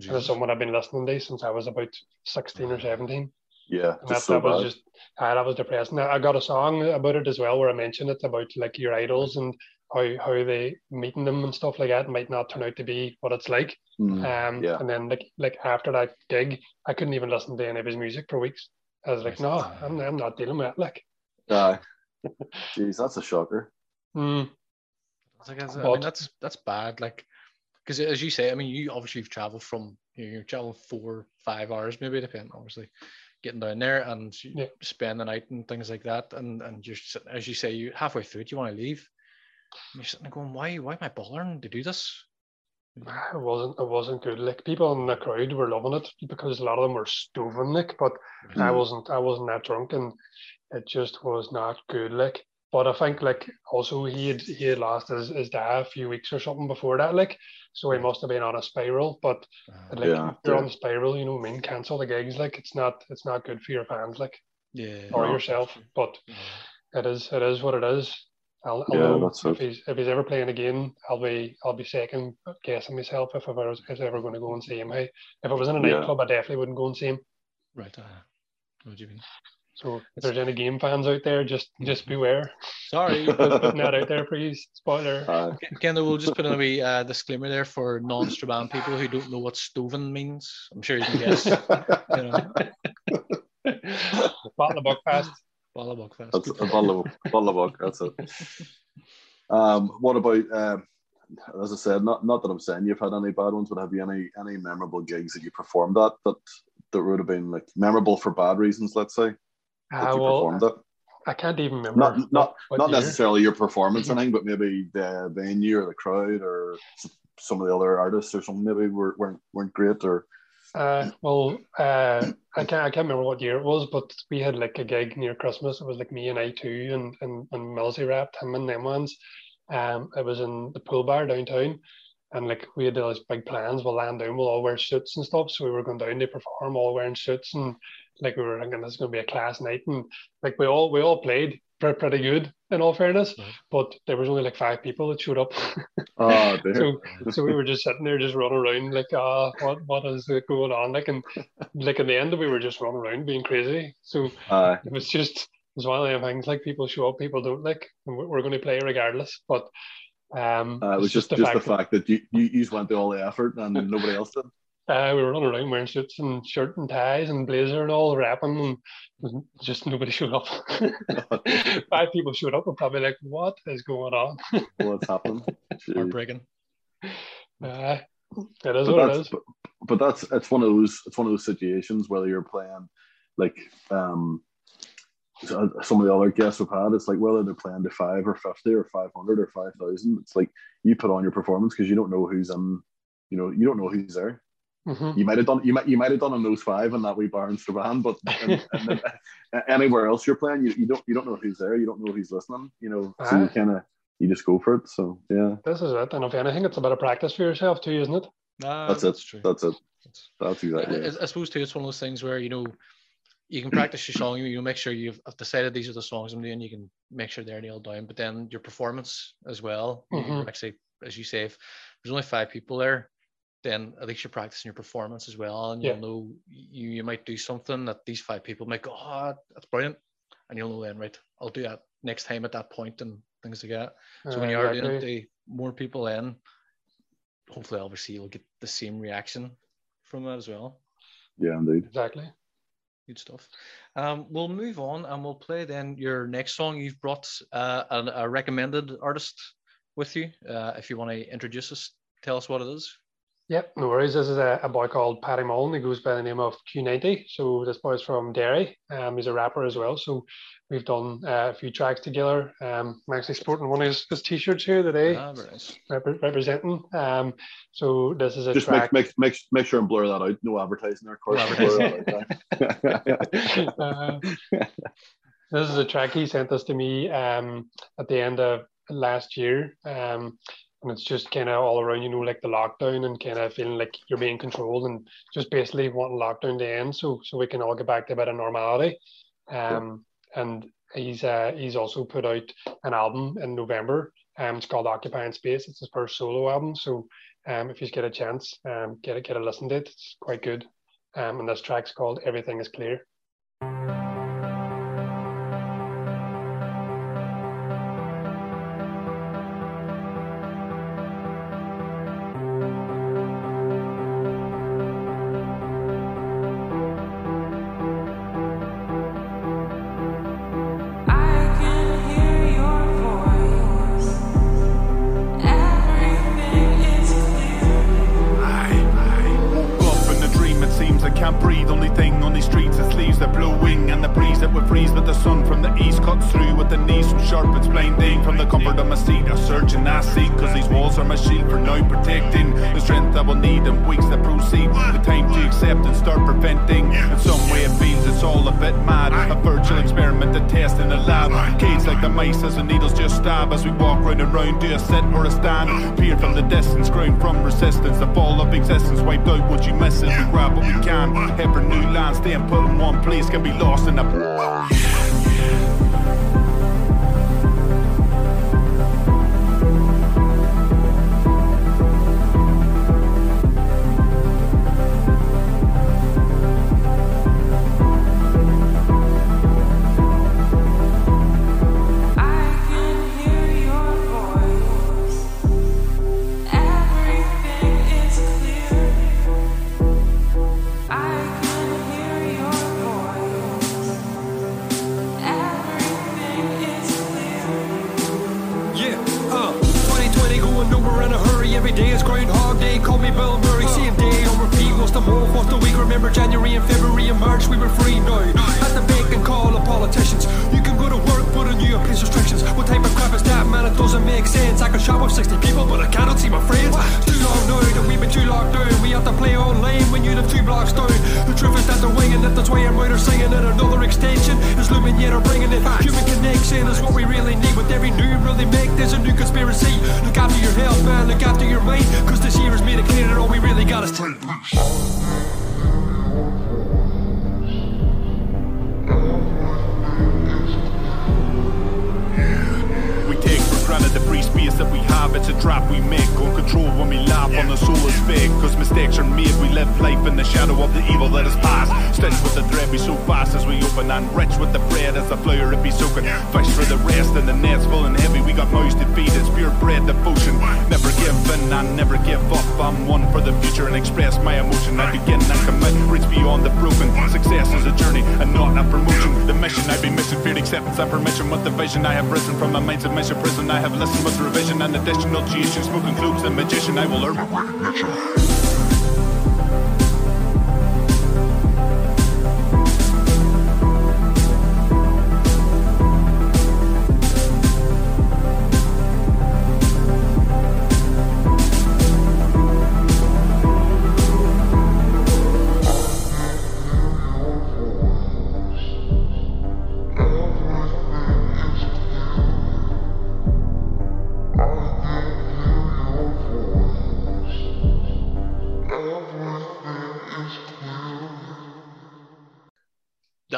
E: And it's someone I've been listening to since I was about 16 or 17.
C: Yeah,
E: And that,
C: so
E: that was
C: bad.
E: just, ah, that was depressing. I I got a song about it as well where I mentioned it about like your idols and how, how they meeting them and stuff like that might not turn out to be what it's like.
C: Mm,
E: Um,
C: yeah.
E: And then like like after that gig, I couldn't even listen to any of his music for weeks. I was like, no, I'm, I'm not dealing with it. Like,
C: Aye. Jeez, that's a shocker.
E: mm,
A: It's like, it's- I mean, that's that's bad. Like, because as you say, I mean, you obviously you've traveled from you know, you're traveling four, five hours, maybe depending, obviously, getting down there and
E: Yeah.
A: spend the night and things like that, and and you're as you say, you halfway through it, you want to leave. And you're sitting there going, why, why am I bothering to do this?
E: it wasn't it wasn't good. Like people in the crowd were loving it because a lot of them were stoving like, but I
C: Mm.
E: wasn't I wasn't that drunk and it just was not good. Like, but I think like also he had he had lost his, his dad a few weeks or something before that, like, so he must have been on a spiral. But
A: Uh,
E: like
C: Yeah,
E: you're on
C: yeah.
E: the spiral, you know what I mean, cancel the gigs. Like it's not it's not good for your fans, like
A: yeah.
E: or
C: No.
E: yourself. But
A: Yeah.
E: it is it is what it is. I'll, I'll
C: Yeah,
E: know
C: that's
E: if
C: it.
E: he's if he's ever playing again, I'll be I'll be second guessing myself if I was if I was ever going to go and see him. Hey, if I was in a
C: Yeah.
E: nightclub, I definitely wouldn't go and see him.
A: Right. Uh, what do you mean?
E: So if there's any game fans out there, just just beware.
A: Sorry.
E: Putting that out there, please. Spoiler.
C: Aye.
A: Kendo, we'll just put in a wee uh, disclaimer there for non-Strabane people who don't know what stoven means. I'm sure you can guess. you know,
E: Bottle of Buckfast.
A: Ballabog Fest.
C: That's a bottle of, bottle of vodka, That's it. Um, what about? Um, as I said, not not that I'm saying you've had any bad ones, but have you any any memorable gigs that you performed at that that would have been like memorable for bad reasons? Let's say that
E: Ah,
C: you
E: well,
C: performed at.
E: I can't even remember.
C: Not not
E: what- what
C: not
E: year.
C: necessarily your performance or anything, but maybe the venue or the crowd or some of the other artists or something maybe were, weren't weren't great or
E: Uh, well, uh, I can't I can't remember what year it was, but we had like a gig near Christmas. It was like me and I two and and and Millsy rapped him and them ones. Um, it was in the pool bar downtown, and like we had those big plans. We'll land down, we'll all wear suits and stuff. So we were going down to perform, all wearing suits, and like we were thinking this is going to be a class night, and like we all we all played pretty good in all fairness, but there was only like five people that showed up.
C: Oh,
E: so so we were just sitting there, just running around like, ah, what what is going on? Like, and like in the end, we were just running around being crazy. So
C: Aye.
E: it was just it was one of them things like people show up, people don't like, we're going to play regardless. But um,
C: Uh, it was
E: it's
C: just, just the fact that you, you, you went through all the effort and nobody else did.
E: Uh, we were running around wearing suits and shirt and ties and blazer and all, rapping, and just nobody showed up. Five people showed up and probably like, what is going on?
C: What's happened? Jeez.
A: Heartbreaking.
E: Uh, it is
C: but
E: what it
C: that's but, but that's it's one of those it's one of those situations whether you're playing like um some of the other guests we've had it's like whether they're playing to five or 50 or 500 or 5000 it's like you put on your performance because you don't know who's in you know you don't know who's there
E: Mhm.
C: you might have done you might you might have done on those five in that wee bar in Strabane, but in, in, in- anywhere else you're playing you, you don't you don't know who's there you don't know who's listening you know so you kind of you just go for it so yeah
E: This is it. And if anything, it's a bit of practice for yourself too, isn't it?
A: Nah,
C: that's,
A: that's
C: it
A: true.
C: that's it
A: That's-
C: that's exactly
A: I,
C: it.
A: I suppose too, it's one of those things where you know you can practice your song. You, you make sure you've I've decided these are the songs I'm doing. You can make sure they're nailed down. But then your performance as well. you- you're
E: Mhm.
A: Actually, as you say, if there's only five people there, then at least you're practicing your performance as well, and
E: Yeah.
A: you'll know you you might do something that these five people might go, oh, that's brilliant, and you'll know then, right? I'll do that next time at that point and things like that. So when
E: Uh,
A: you are doing it more people in, hopefully, obviously, you'll get the same reaction from that as well.
C: yeah indeed
E: Exactly.
A: Good stuff. Um, we'll move on and we'll play then your next song. You've brought uh, a, a recommended artist with you. Uh, if you want to introduce us, tell us what it is.
E: Yep, no worries. This is a, a boy called Paddy Mullen. He goes by the name of Q90. So this boy's from Derry. Um, he's a rapper as well. So we've done uh, a few tracks together. Um, I'm actually sporting one of his, his t-shirts here today,
A: Ah, very nice.
E: repre- representing. Um, so this is a
C: just
E: track.
C: make, make make make sure and blur that out. No advertising there, of course. Blur that out,
E: Uh, this is a track he sent us to me um, at the end of last year. Um, and it's just kind of all around, you know, like the lockdown and kind of feeling like you're being controlled and just basically wanting lockdown to end so so we can all get back to a bit of normality. Um, And he's uh, he's also put out an album in November. Um, it's called Occupying Space. It's his first solo album. So um, if you get a chance, um, get a, get a listen to it. It's quite good. Um, and this track's called Everything Is Clear.
H: Only thing on these streets is leaves that blowing, and the would freeze. But the sun from the east cuts through with the knees so sharp. It's blinding from the comfort of my seat. A surgeon I seek, cause these walls are my shield for now protecting the strength I will need in weeks that proceed. The time to accept and start preventing. In some way, it feels it's all a bit mad. A virtual experiment, a test in a lab. Cage like the mice as the needles just stab as we walk round and round. Do a sit or a stand? Peer from the distance, ground from resistance. The fall of existence wiped out what you miss we grab what we can. Head for new land, staying put in one place can be lost in a.
I: Oh, I
F: that we have.
H: It's a trap we make. On control when we laugh on the soul is fake. Cause mistakes are made. We live life in the shadow of the evil that is past. Stitched with the thread we so fast as we open. And rich with the bread as the flour it be soaking. Fish for the rest and the net's full and heavy. We got mouths to feed. It's pure bread devotion. Never give in and never give up. I'm one for the future and express my emotion. I begin and commit. Reach beyond the broken. Success is a journey and not a promotion. The mission I be missing. Feared acceptance and permission. With the vision I have risen from my mind's submission prison. I have listened with revision and additional tuition. Smoking clues, the magician. I will learn.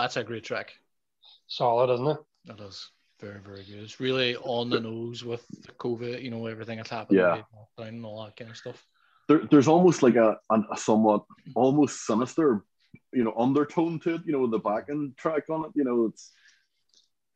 A: That's a great track.
E: Solid, isn't it?
A: That is very, very good. It's really on the nose with the COVID, you know, everything that's happened,
C: Yeah.
A: lockdown and all that kind of stuff.
C: there, there's almost like a, a, a somewhat almost sinister, you know, undertone to it. You know, the backing track on it. You know, it's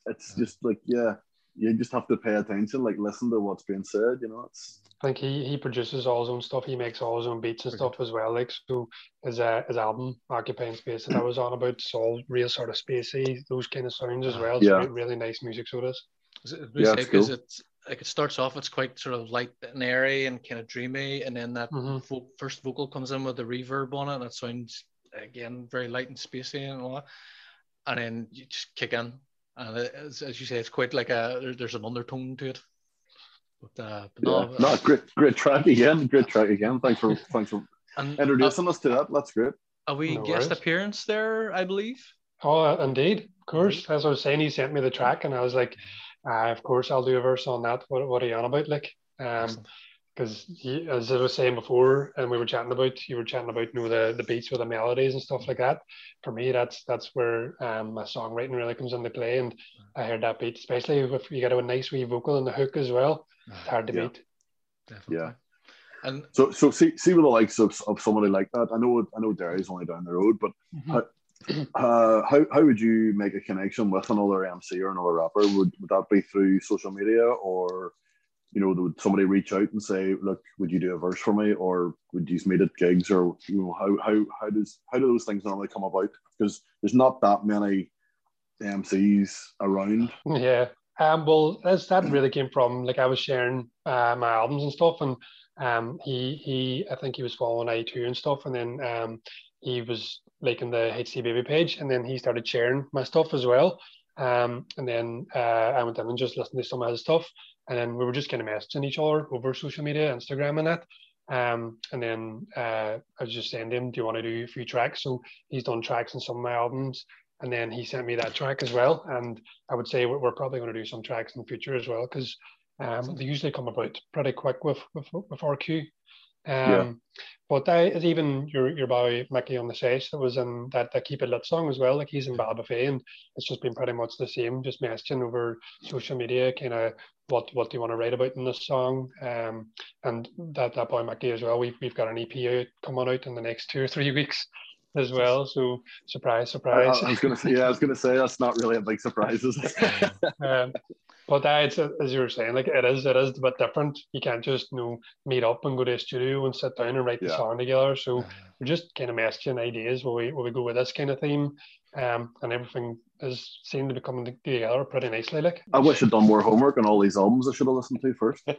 C: it's just like yeah, you just have to pay attention, like listen to what's being said. You know, it's
E: I think he, he produces all his own stuff. He makes all his own beats and stuff as well. Like so, his uh, his album "Occupying Space" that I was on about, it's all real sort of spacey, those kind of sounds as well. It's
C: Yeah.
E: really, really nice music. So it is.
A: Is it,
C: Yeah,
A: yeah,
C: it's cool.
A: it's like it starts off, it's quite sort of light and airy and kind of dreamy, and then that
E: Mhm.
A: vo- first vocal comes in with the reverb on it, and it sounds again very light and spacey and all that. And then you just kick in, and it, as, as you say, it's quite like a there's an undertone to it. But, uh, but
C: yeah,
A: no,
C: no, great, great track again, great track again. Thanks for thanks for
A: and,
C: introducing us to that. That's great.
A: Are we
E: No
A: guest
E: worries.
A: appearance there, I believe.
E: Oh, uh, indeed, of course. As I was saying, he sent me the track, and I was like, uh, "Of course, I'll do a verse on that." What, what are you on about, like? Um, because as I was saying before, and we were chatting about, you were chatting about, you know, the the beats with the melodies and stuff like that. For me, that's that's where um my songwriting really comes into play, and I heard that beat, especially if you get a nice wee vocal in the hook as well. It's hard to
C: Yeah.
E: beat.
A: Definitely.
C: Yeah.
A: And
C: So so see see with the likes of, of somebody like that. I know I know Derry's only down the road, but how, uh, how how would you make a connection with another MC or another rapper? Would would that be through social media or you know, would somebody reach out and say, "Look, would you do a verse for me?" Or would you meet at gigs? Or you know, how how how does how do those things normally come about? Because there's not that many MCs around.
E: Yeah. Um, well, as that really came from, like I was sharing uh, my albums and stuff, and um, he he I think he was following I2 and stuff, and then um, he was liking the HC Baby page, and then he started sharing my stuff as well. Um, and then uh, I went in and just listened to some of his stuff, and then we were just kind of messaging each other over social media, Instagram, and that. Um, and then uh, I was just saying to him, "Do you want to do a few tracks?" So he's done tracks in some of my albums, and then he sent me that track as well. And I would say we're, probably going to do some tracks in the future as well because um, they usually come about pretty quick with with, with RQ. Um,
C: Yeah.
E: But I, even your your boy Mickey on the sesh that was in that, that Keep It Lit song as well. Like he's in Ballybofey, and it's just been pretty much the same, just messaging over social media, kind of what what do you want to write about in this song. Um, and that that boy Mickey as well. We've we've got an EP out coming out in the next two or three weeks as well. So surprise,
C: I,
E: surprise.
C: I was gonna say, yeah, I was gonna say that's not really a big surprise. is
E: um, but uh, it's uh, as you were saying, like it is, it is a bit different. You can't just you know meet up and go to a studio and sit down and write the
C: Yeah.
E: song together. So we're just kind of messaging ideas where we where we go with this kind of theme, um, and everything is seemed to be coming together pretty nicely. Like,
C: I wish I'd done more homework on all these albums I should have listened to first.
E: uh,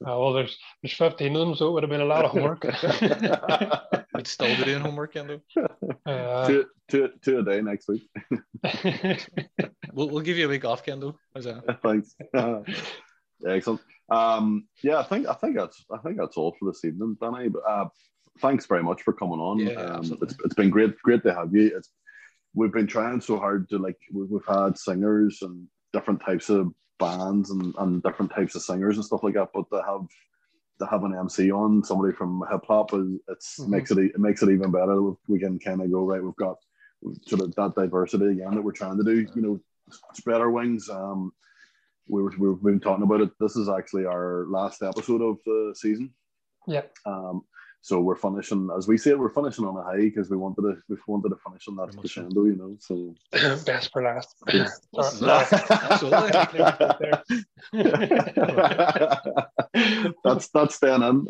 E: well, there's there's 15 of them, so it would have been a lot of homework.
A: I'd still be doing homework, Kendo.
E: uh,
C: two, two, two a day next week.
A: We'll, we'll give you a week off, Kendo. How's that?
C: Thanks. Excellent. Um, yeah, I think I think that's I think that's all for this evening, Danny. But uh, thanks very much for coming on.
A: Yeah,
C: um,
A: absolutely.
C: it's, it's been great great to have you. It's we've been trying so hard to like we- we've had singers and different types of bands and, and different types of singers and stuff like that. But to have to have an MC on somebody from hip hop is it's
E: Mhm.
C: makes it it makes it even better. We- We can kind of go right. We've got sort of that diversity again that we're trying to do. You know, spread our wings. Um, we were, we've been talking about it. This is actually our last episode of the season.
E: Yeah.
C: Um, so we're finishing, as we say, we're finishing on a high because we wanted to we wanted to finish on that
A: Very
C: crescendo, you know. So
E: Best for last.
A: This is
C: that's that's staying in.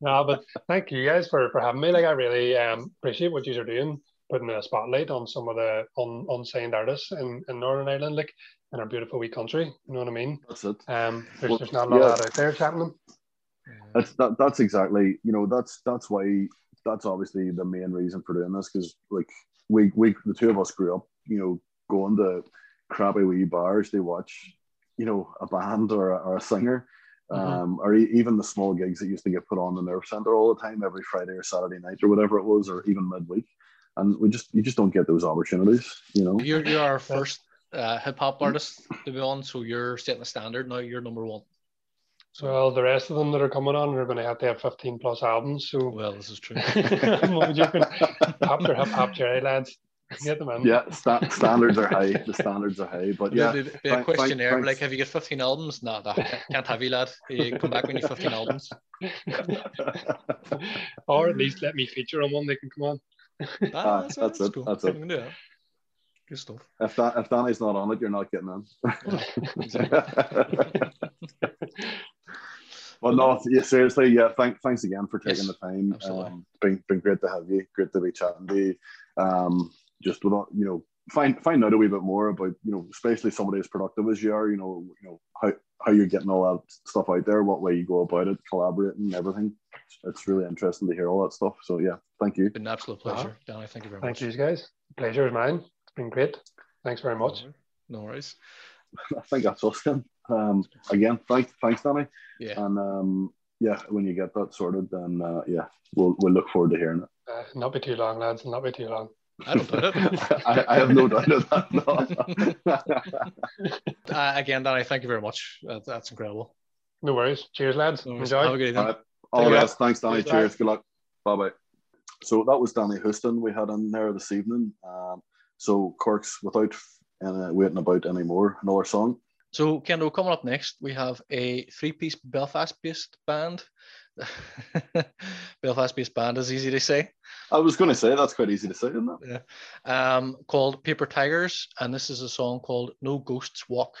E: no, but thank you guys for, for having me. Like, I really um, appreciate what you are doing, putting a spotlight on some of the un, unsigned artists in, in Northern Ireland, like in our beautiful wee country. You know what I mean?
C: that's it.
E: Um, there's,
C: Well,
E: there's not a lot
C: yeah.
E: out there happening.
C: That's that, that's exactly you know that's that's why that's obviously the main reason for doing this because like we we the two of us grew up you know going to crappy wee bars to watch you know a band or a, or a singer. Um, or e- even the small gigs that used to get put on the nerve center all the time every Friday or Saturday night or whatever it was or even midweek. And we just you just don't get those opportunities you know?
A: You're you're our first uh, hip hop artist to be on, so you're setting the standard now. You're number one.
E: So well, the rest of them that are coming on are going to have to have 15 plus albums. So
A: Well, this is true.
E: I'm only joking. Pop their hip hop cherry lads. Get them in.
C: yeah sta- standards are high the standards are high but yeah
A: Maybe be a
C: thank- thank-
A: questionnaire
C: thanks.
A: like, have you got 15 albums? No, nah, can't have you, lad. You come back when you've 15 albums.
E: or at least let me feature on one. They can come on.
C: Ah, that's it,
A: cool.
C: that's it.
A: We can do that. Good stuff.
C: If that if Danny's not on it, you're not getting in. well, no, yeah, seriously, yeah. Thank, thanks again for taking
A: Yes,
C: the time.
A: absolutely.
C: Um, been been great to have you. Great to be chatting to you. Um, just without you know, find find out a wee bit more about you know, especially somebody as productive as you are. You know, you know how how you're getting all that stuff out there, what way you go about it, collaborating, everything. It's really interesting to hear all that stuff. So yeah, thank you.
A: Been an absolute pleasure, Danny. Thank you very
E: Thank
A: much.
E: Thank you guys. Pleasure is mine. It's been great. Thanks very much.
A: No worries.
C: I think that's us then. Um, again, thanks, thanks, Danny.
A: Yeah.
C: And um, yeah, when you get that sorted, then uh, yeah, we'll we'll look forward to hearing it.
E: Uh, not be too long, lads. Not be too long.
A: I don't doubt it.
C: I, I have no doubt of that. No.
A: Uh, again, Danny, thank you very much. That, that's incredible.
E: No worries. Cheers, lads.
A: No worries.
E: Enjoy.
A: Have a good evening.
C: All right, all the best. Thanks, Danny.
E: Cheers,
C: Cheers. Good luck. Bye bye. So that was Danny Houston we had in there this evening. Um, so Corks, without uh, waiting about anymore, another song.
A: So, Kendo, coming up next, we have a three-piece Belfast-based band. Belfast-based band is easy to say.
C: I was going to say that's quite easy to say, isn't it? Yeah.
A: Um, called Paper Tigers, and this is a song called "No Ghosts Walk."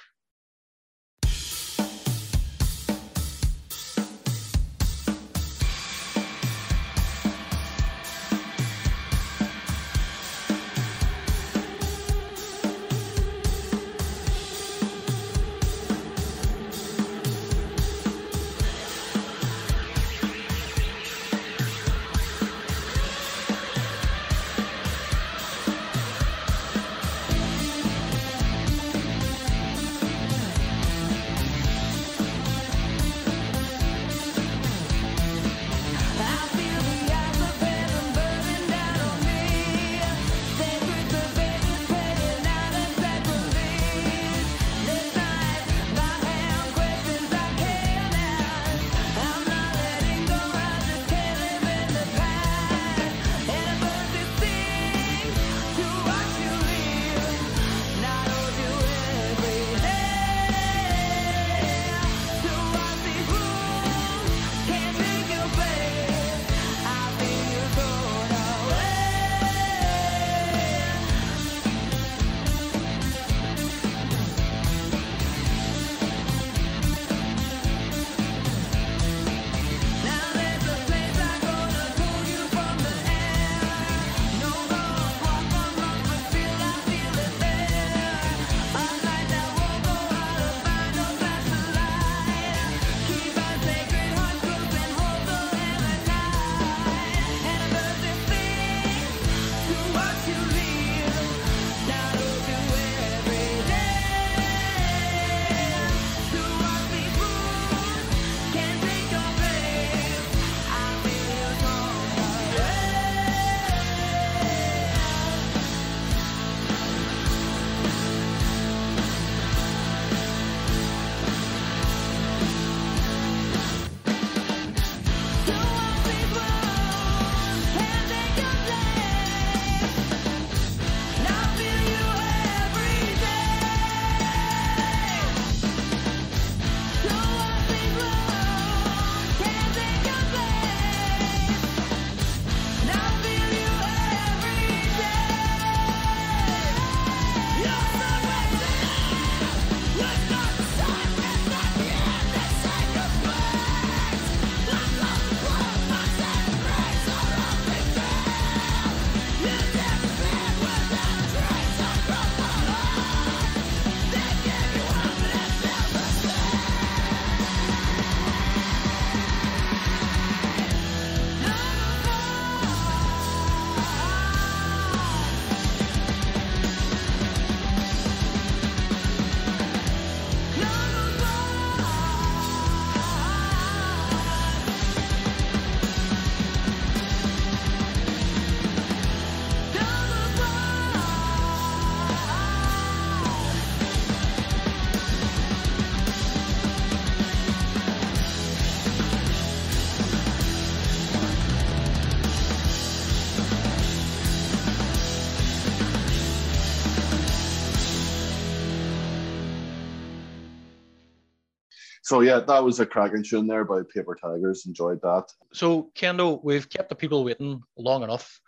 C: So yeah, that was a cracking tune there by Paper Tigers. Enjoyed that.
A: So, Kendo, we've kept the people waiting long enough.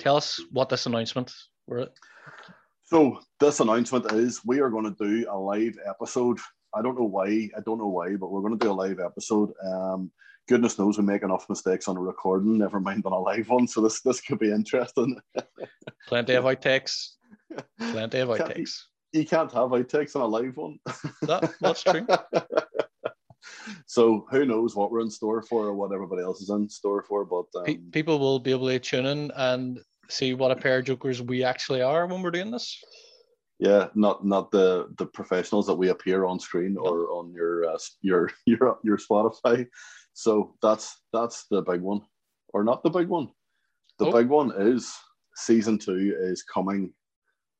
A: Tell us what this announcement were.
C: So this announcement is we are going to do a live episode. I don't know why. I don't know why, but we're going to do a live episode. Um, goodness knows we make enough mistakes on a recording, never mind on a live one. So this this could be interesting.
A: Plenty of outtakes. Plenty of outtakes.
C: You can't have outtakes on a live one.
A: That, that's true.
C: so who knows what we're in store for or what everybody else is in store for? But
A: Pe-
C: um,
A: people will be able to tune in and see what a pair of jokers we actually are when we're doing this.
C: yeah, not not the the professionals that we appear on screen or on your uh, your your your Spotify. So that's that's the big one, or not the big one. The
A: Oh.
C: big one is season two is coming.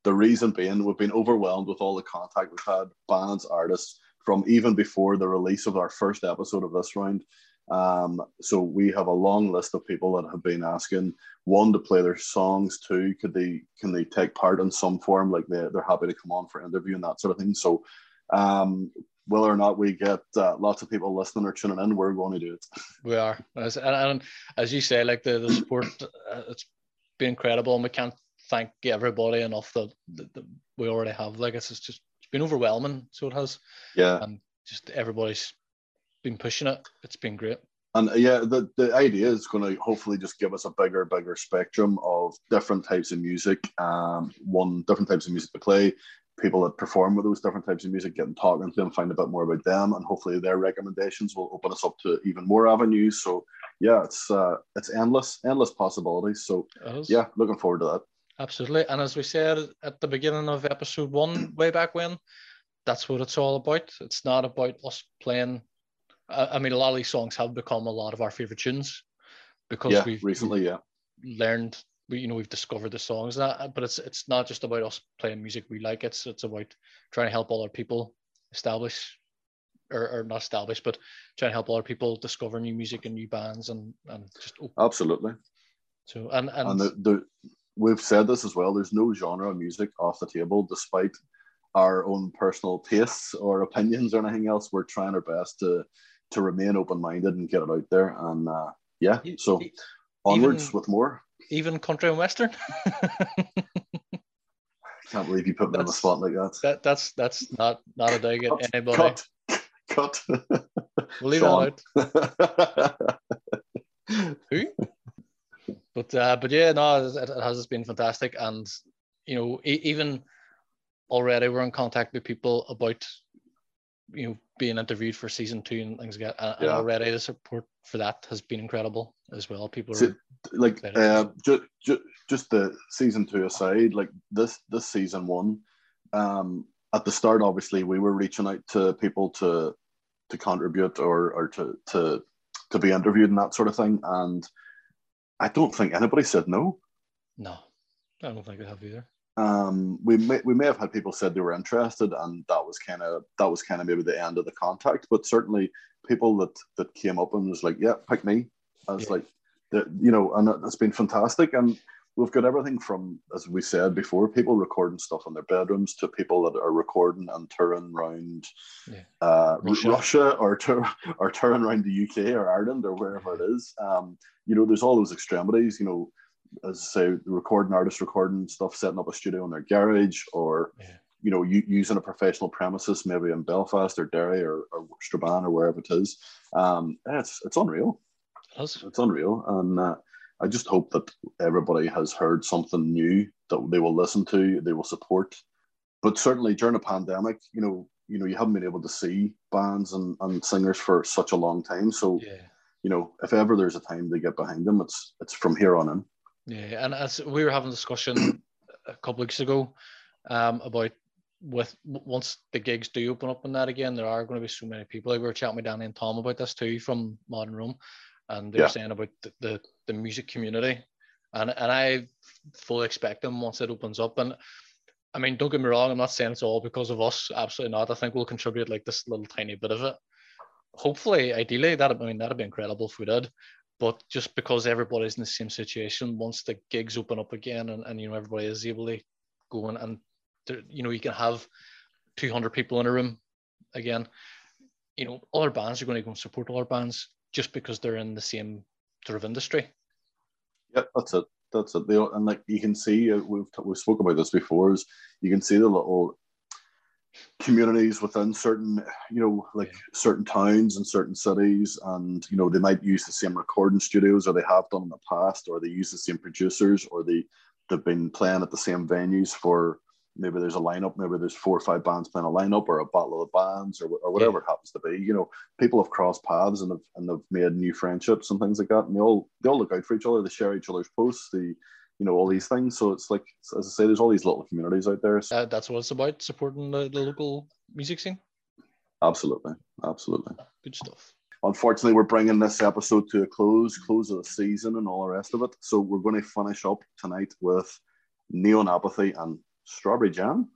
C: The reason being, we've been overwhelmed with all the contact we've had, bands, artists, from even before the release of our first episode of this round. Um, so we have a long list of people that have been asking one to play their songs, two could they can they take part in some form, like they they're happy to come on for an interview and that sort of thing. So um, whether or not we get uh, lots of people listening or tuning in, we're going to do it.
A: We are, and, and as you say, like the, the support, uh, it's been incredible, and we can't thank everybody enough that, that, that we already have. Like it's just it's been overwhelming, so it has,
C: Yeah.
A: and just everybody's been pushing it. It's been great.
C: And uh, yeah, the, the idea is going to hopefully just give us a bigger, bigger spectrum of different types of music, um, one different types of music to play, people that perform with those different types of music, getting talking to them, find a bit more about them, and hopefully their recommendations will open us up to even more avenues. So yeah, it's uh, it's endless, endless possibilities. So yeah, looking forward to that.
A: Absolutely. And as we said at the beginning of episode one, way back when, that's what it's all about. It's not about us playing. I I mean, a lot of these songs have become a lot of our favorite tunes because
C: Yeah,
A: we've
C: recently, yeah.
A: learned, we, you know, we've discovered the songs. That, but it's it's not just about us playing music we like. It's it's about trying to help other people establish, or, or not establish, but trying to help other people discover new music and new bands and and just op-
C: Absolutely.
A: so and and,
C: and the, the, we've said this as well. There's no genre of music off the table, despite our own personal tastes or opinions or anything else. We're trying our best to to remain open minded and get it out there. And uh, yeah, so onwards
A: even-
C: with more.
A: even country and western.
C: I Can't believe you put me on the spot like that.
A: That that's that's not not a dig at anybody.
C: cut, cut.
A: We'll leave
C: Sean.
A: that out. Who? But uh, but yeah, no, it, it has been fantastic, and you know, e- even already we're in contact with people about you know being interviewed for season two and things like that, and,
C: Yeah.
A: already the support for that has been incredible as well. People are
C: like uh, ju- ju- just the season two aside, like this this season one, um, at the start, obviously we were reaching out to people to to contribute or or to to to be interviewed and that sort of thing, and I don't think anybody said no.
A: no, I don't think they have either.
C: Um, we may we may have had people said they were interested, and that was kind of that was kind of maybe the end of the contact. But certainly, people that that came up and was like, "Yeah, pick me." I was
A: Yeah.
C: like, you know, and it- it's been fantastic. And we've got everything from, as we said before, people recording stuff in their bedrooms to people that are recording and touring around
A: Yeah.
C: uh,
A: Russia.
C: Russia. or tour, or touring around the UK or Ireland or wherever it is. Um, you know, there's all those extremities. You know, as I say, recording artists recording stuff, setting up a studio in their garage, or
A: Yeah.
C: you know, u- using a professional premises, maybe in Belfast or Derry or, or Strabane or wherever it is. Um, it's it's unreal.
A: It.
C: It's unreal, and uh, I just hope that everybody has heard something new that they will listen to, they will support. But certainly during a pandemic, you know, you know, you haven't been able to see bands and, and singers for such a long time. So,
A: Yeah.
C: you know, if ever there's a time to get behind them, it's it's from here on in.
A: Yeah, and as we were having a discussion a couple of weeks ago um, about with once the gigs do open up and that again, there are going to be so many people. Like we were chatting with Danny and Tom about this too from Modern Rome, and they
C: Yeah.
A: saying about the, the, the music community, and and I fully expect them once it opens up. And I mean, don't get me wrong, I'm not saying it's all because of us. Absolutely not. I think we'll contribute like this little tiny bit of it. Hopefully, ideally, that I mean that'd be incredible if we did but just because everybody's in the same situation once the gigs open up again and, and you know everybody is able to go in and you know you can have 200 people in a room again
D: you know, other bands are going to go and support other bands just because they're in the same sort of industry.
C: Yeah, that's it. That's it. They, and like you can see, uh, we've we've spoke about this before. Is you can see the little communities within certain, you know, like certain towns and certain cities, and you know they might use the same recording studios, or they have done in the past, or they use the same producers, or they they've been playing at the same venues for maybe there's a lineup, maybe there's four or five bands playing a lineup, or a battle of the bands, or, or whatever it happens to be. You know, people have crossed paths and have and they've made new friendships and things like that, and they all they all look out for each other. They share each other's posts. They you know all these things. So it's like as I say, there's all these little communities out there.
D: Uh, that's what it's about, supporting the, the local music scene.
C: absolutely, absolutely.
D: Good stuff.
C: Unfortunately, we're bringing this episode to a close, close of the season, and all the rest of it. So we're going to finish up tonight with Neon Apathy and Strawberry Jam.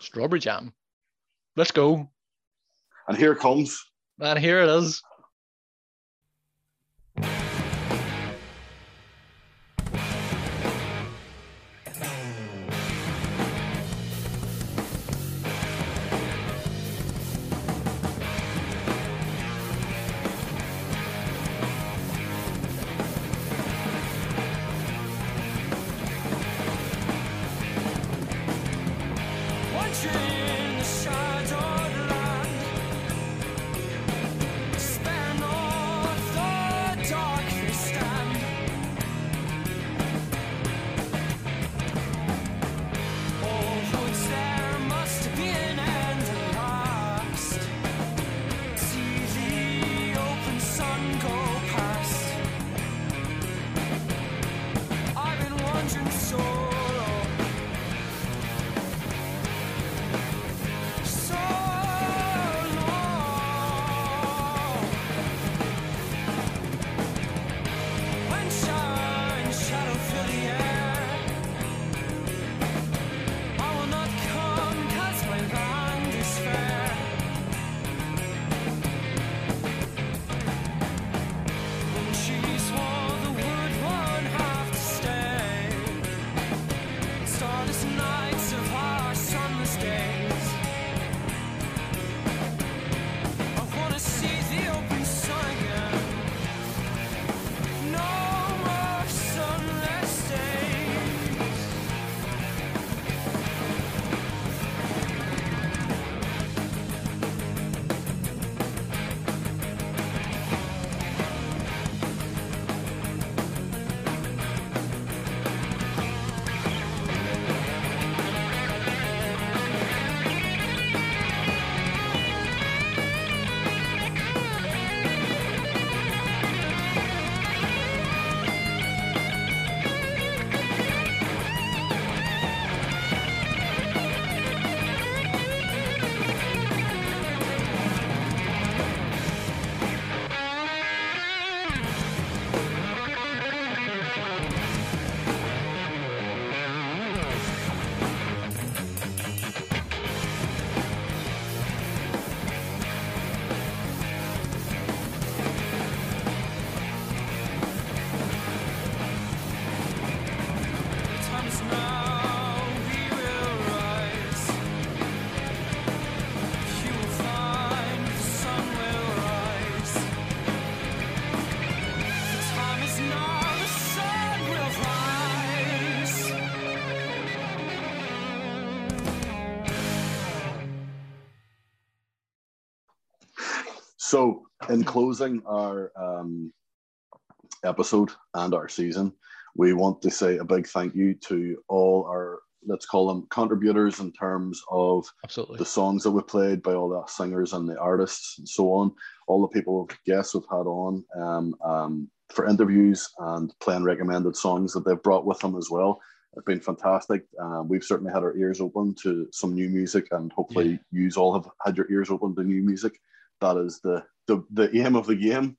D: Strawberry Jam. Let's go.
C: And here it comes.
D: And here it is.
J: So,
C: in closing our um, episode and our season, we want to say a big thank you to all our, let's call them contributors in terms of
D: Absolutely.
C: the songs that we played by all the singers and the artists and so on, all the people, guests we've had on um, um, for interviews and playing recommended songs that they've brought with them as well. It's been fantastic. Uh, we've certainly had our ears open to some new music, and hopefully, you all have had your ears open to new music. That is the the, the aim of the game.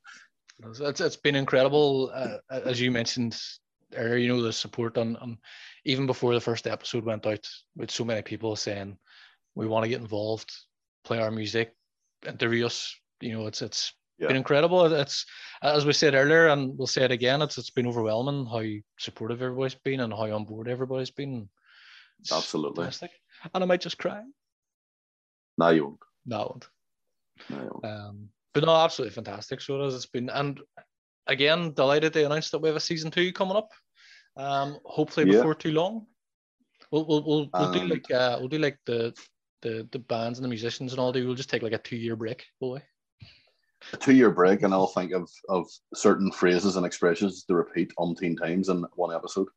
D: It's, it's, been incredible, uh, as you mentioned earlier. You know the support on, on even before the first episode went out, with so many people saying we want to get involved, play our music, interview us. You know, it's it's
C: Yeah.
D: been incredible. It's as we said earlier, and we'll say it again. It's it's been overwhelming how supportive everybody's been and how on board everybody's been. It's
C: Absolutely.
D: fantastic. And I might just cry.
C: Now you won't.
D: No, I won't.
A: Um, but no, absolutely fantastic. So it is. It's been and again delighted they announced that we have a season two coming up. Um, hopefully
C: Yeah.
A: before too long. We'll we'll we'll, we'll do like uh, we'll do like the the the bands and the musicians and all do. We'll just take like a two year break, will we?
C: A two year break, and I'll think of, of certain phrases and expressions to repeat umpteen times in one episode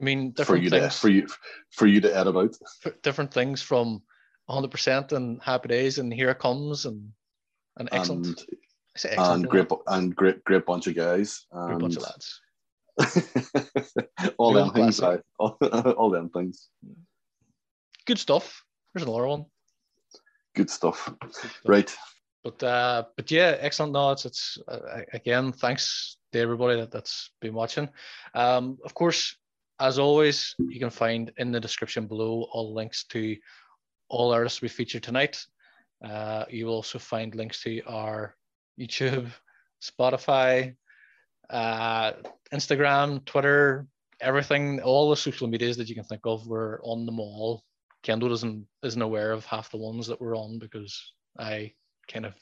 A: I mean,
C: for
A: different
C: you to for you for you to edit out.
A: different things from 100 percent and Happy Days and Here It Comes and and excellent.
C: And
A: I excellent.
C: and great and great great bunch of guys.
A: Great bunch of lads.
C: all them things, aye. all, all them things.
A: Good stuff. There's another one.
C: Good stuff. Right.
A: But uh, but yeah, excellent. No, it's it's uh, again, thanks to everybody that, that's been watching. Um, of course, as always, you can find in the description below all links to all artists we feature tonight. Uh, you will also find links to our YouTube, Spotify, uh, Instagram, Twitter, everything, all the social medias that you can think of. We're on them all. Kendo doesn't isn't aware of half the ones that we're on because I kind of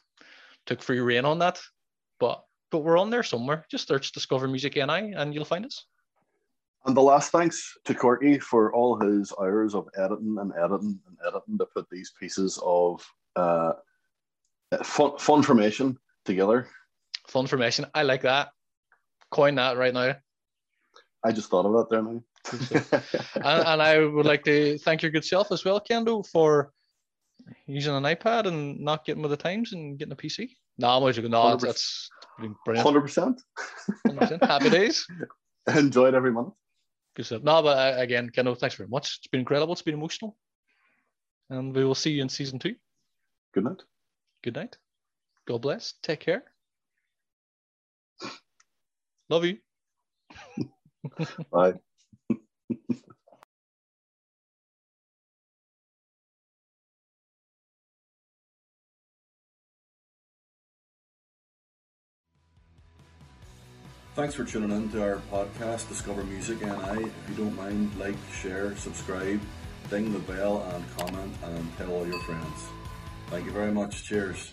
A: took free reign on that. But but we're on there somewhere. Just search Discover Music NI and you'll find us.
C: And the last thanks to Corky for all his hours of editing and editing and editing to put these pieces of uh, fun, fun formation together.
A: Fun information. I like that. Coin that right now.
C: I just thought of that there now.
A: and, and I would like to thank your good self as well, Kendo, for using an iPad and not getting with the times and getting a PC. No, I'm always joking. No, that's,
C: 100%.
A: brilliant.
C: Hundred percent.
A: 100%. Happy days.
C: Enjoyed every minute.
A: Good stuff. No, but uh, again, Kendo, thanks very much. It's been incredible. It's been emotional. And we will see you in season two.
C: Good night.
A: Good night. God bless. Take care. Love you.
C: Bye. Thanks for tuning in to our podcast, Discover Music NI. If you don't mind, like, share, subscribe, ding the bell, and comment, and tell all your friends. Thank you very much. Cheers.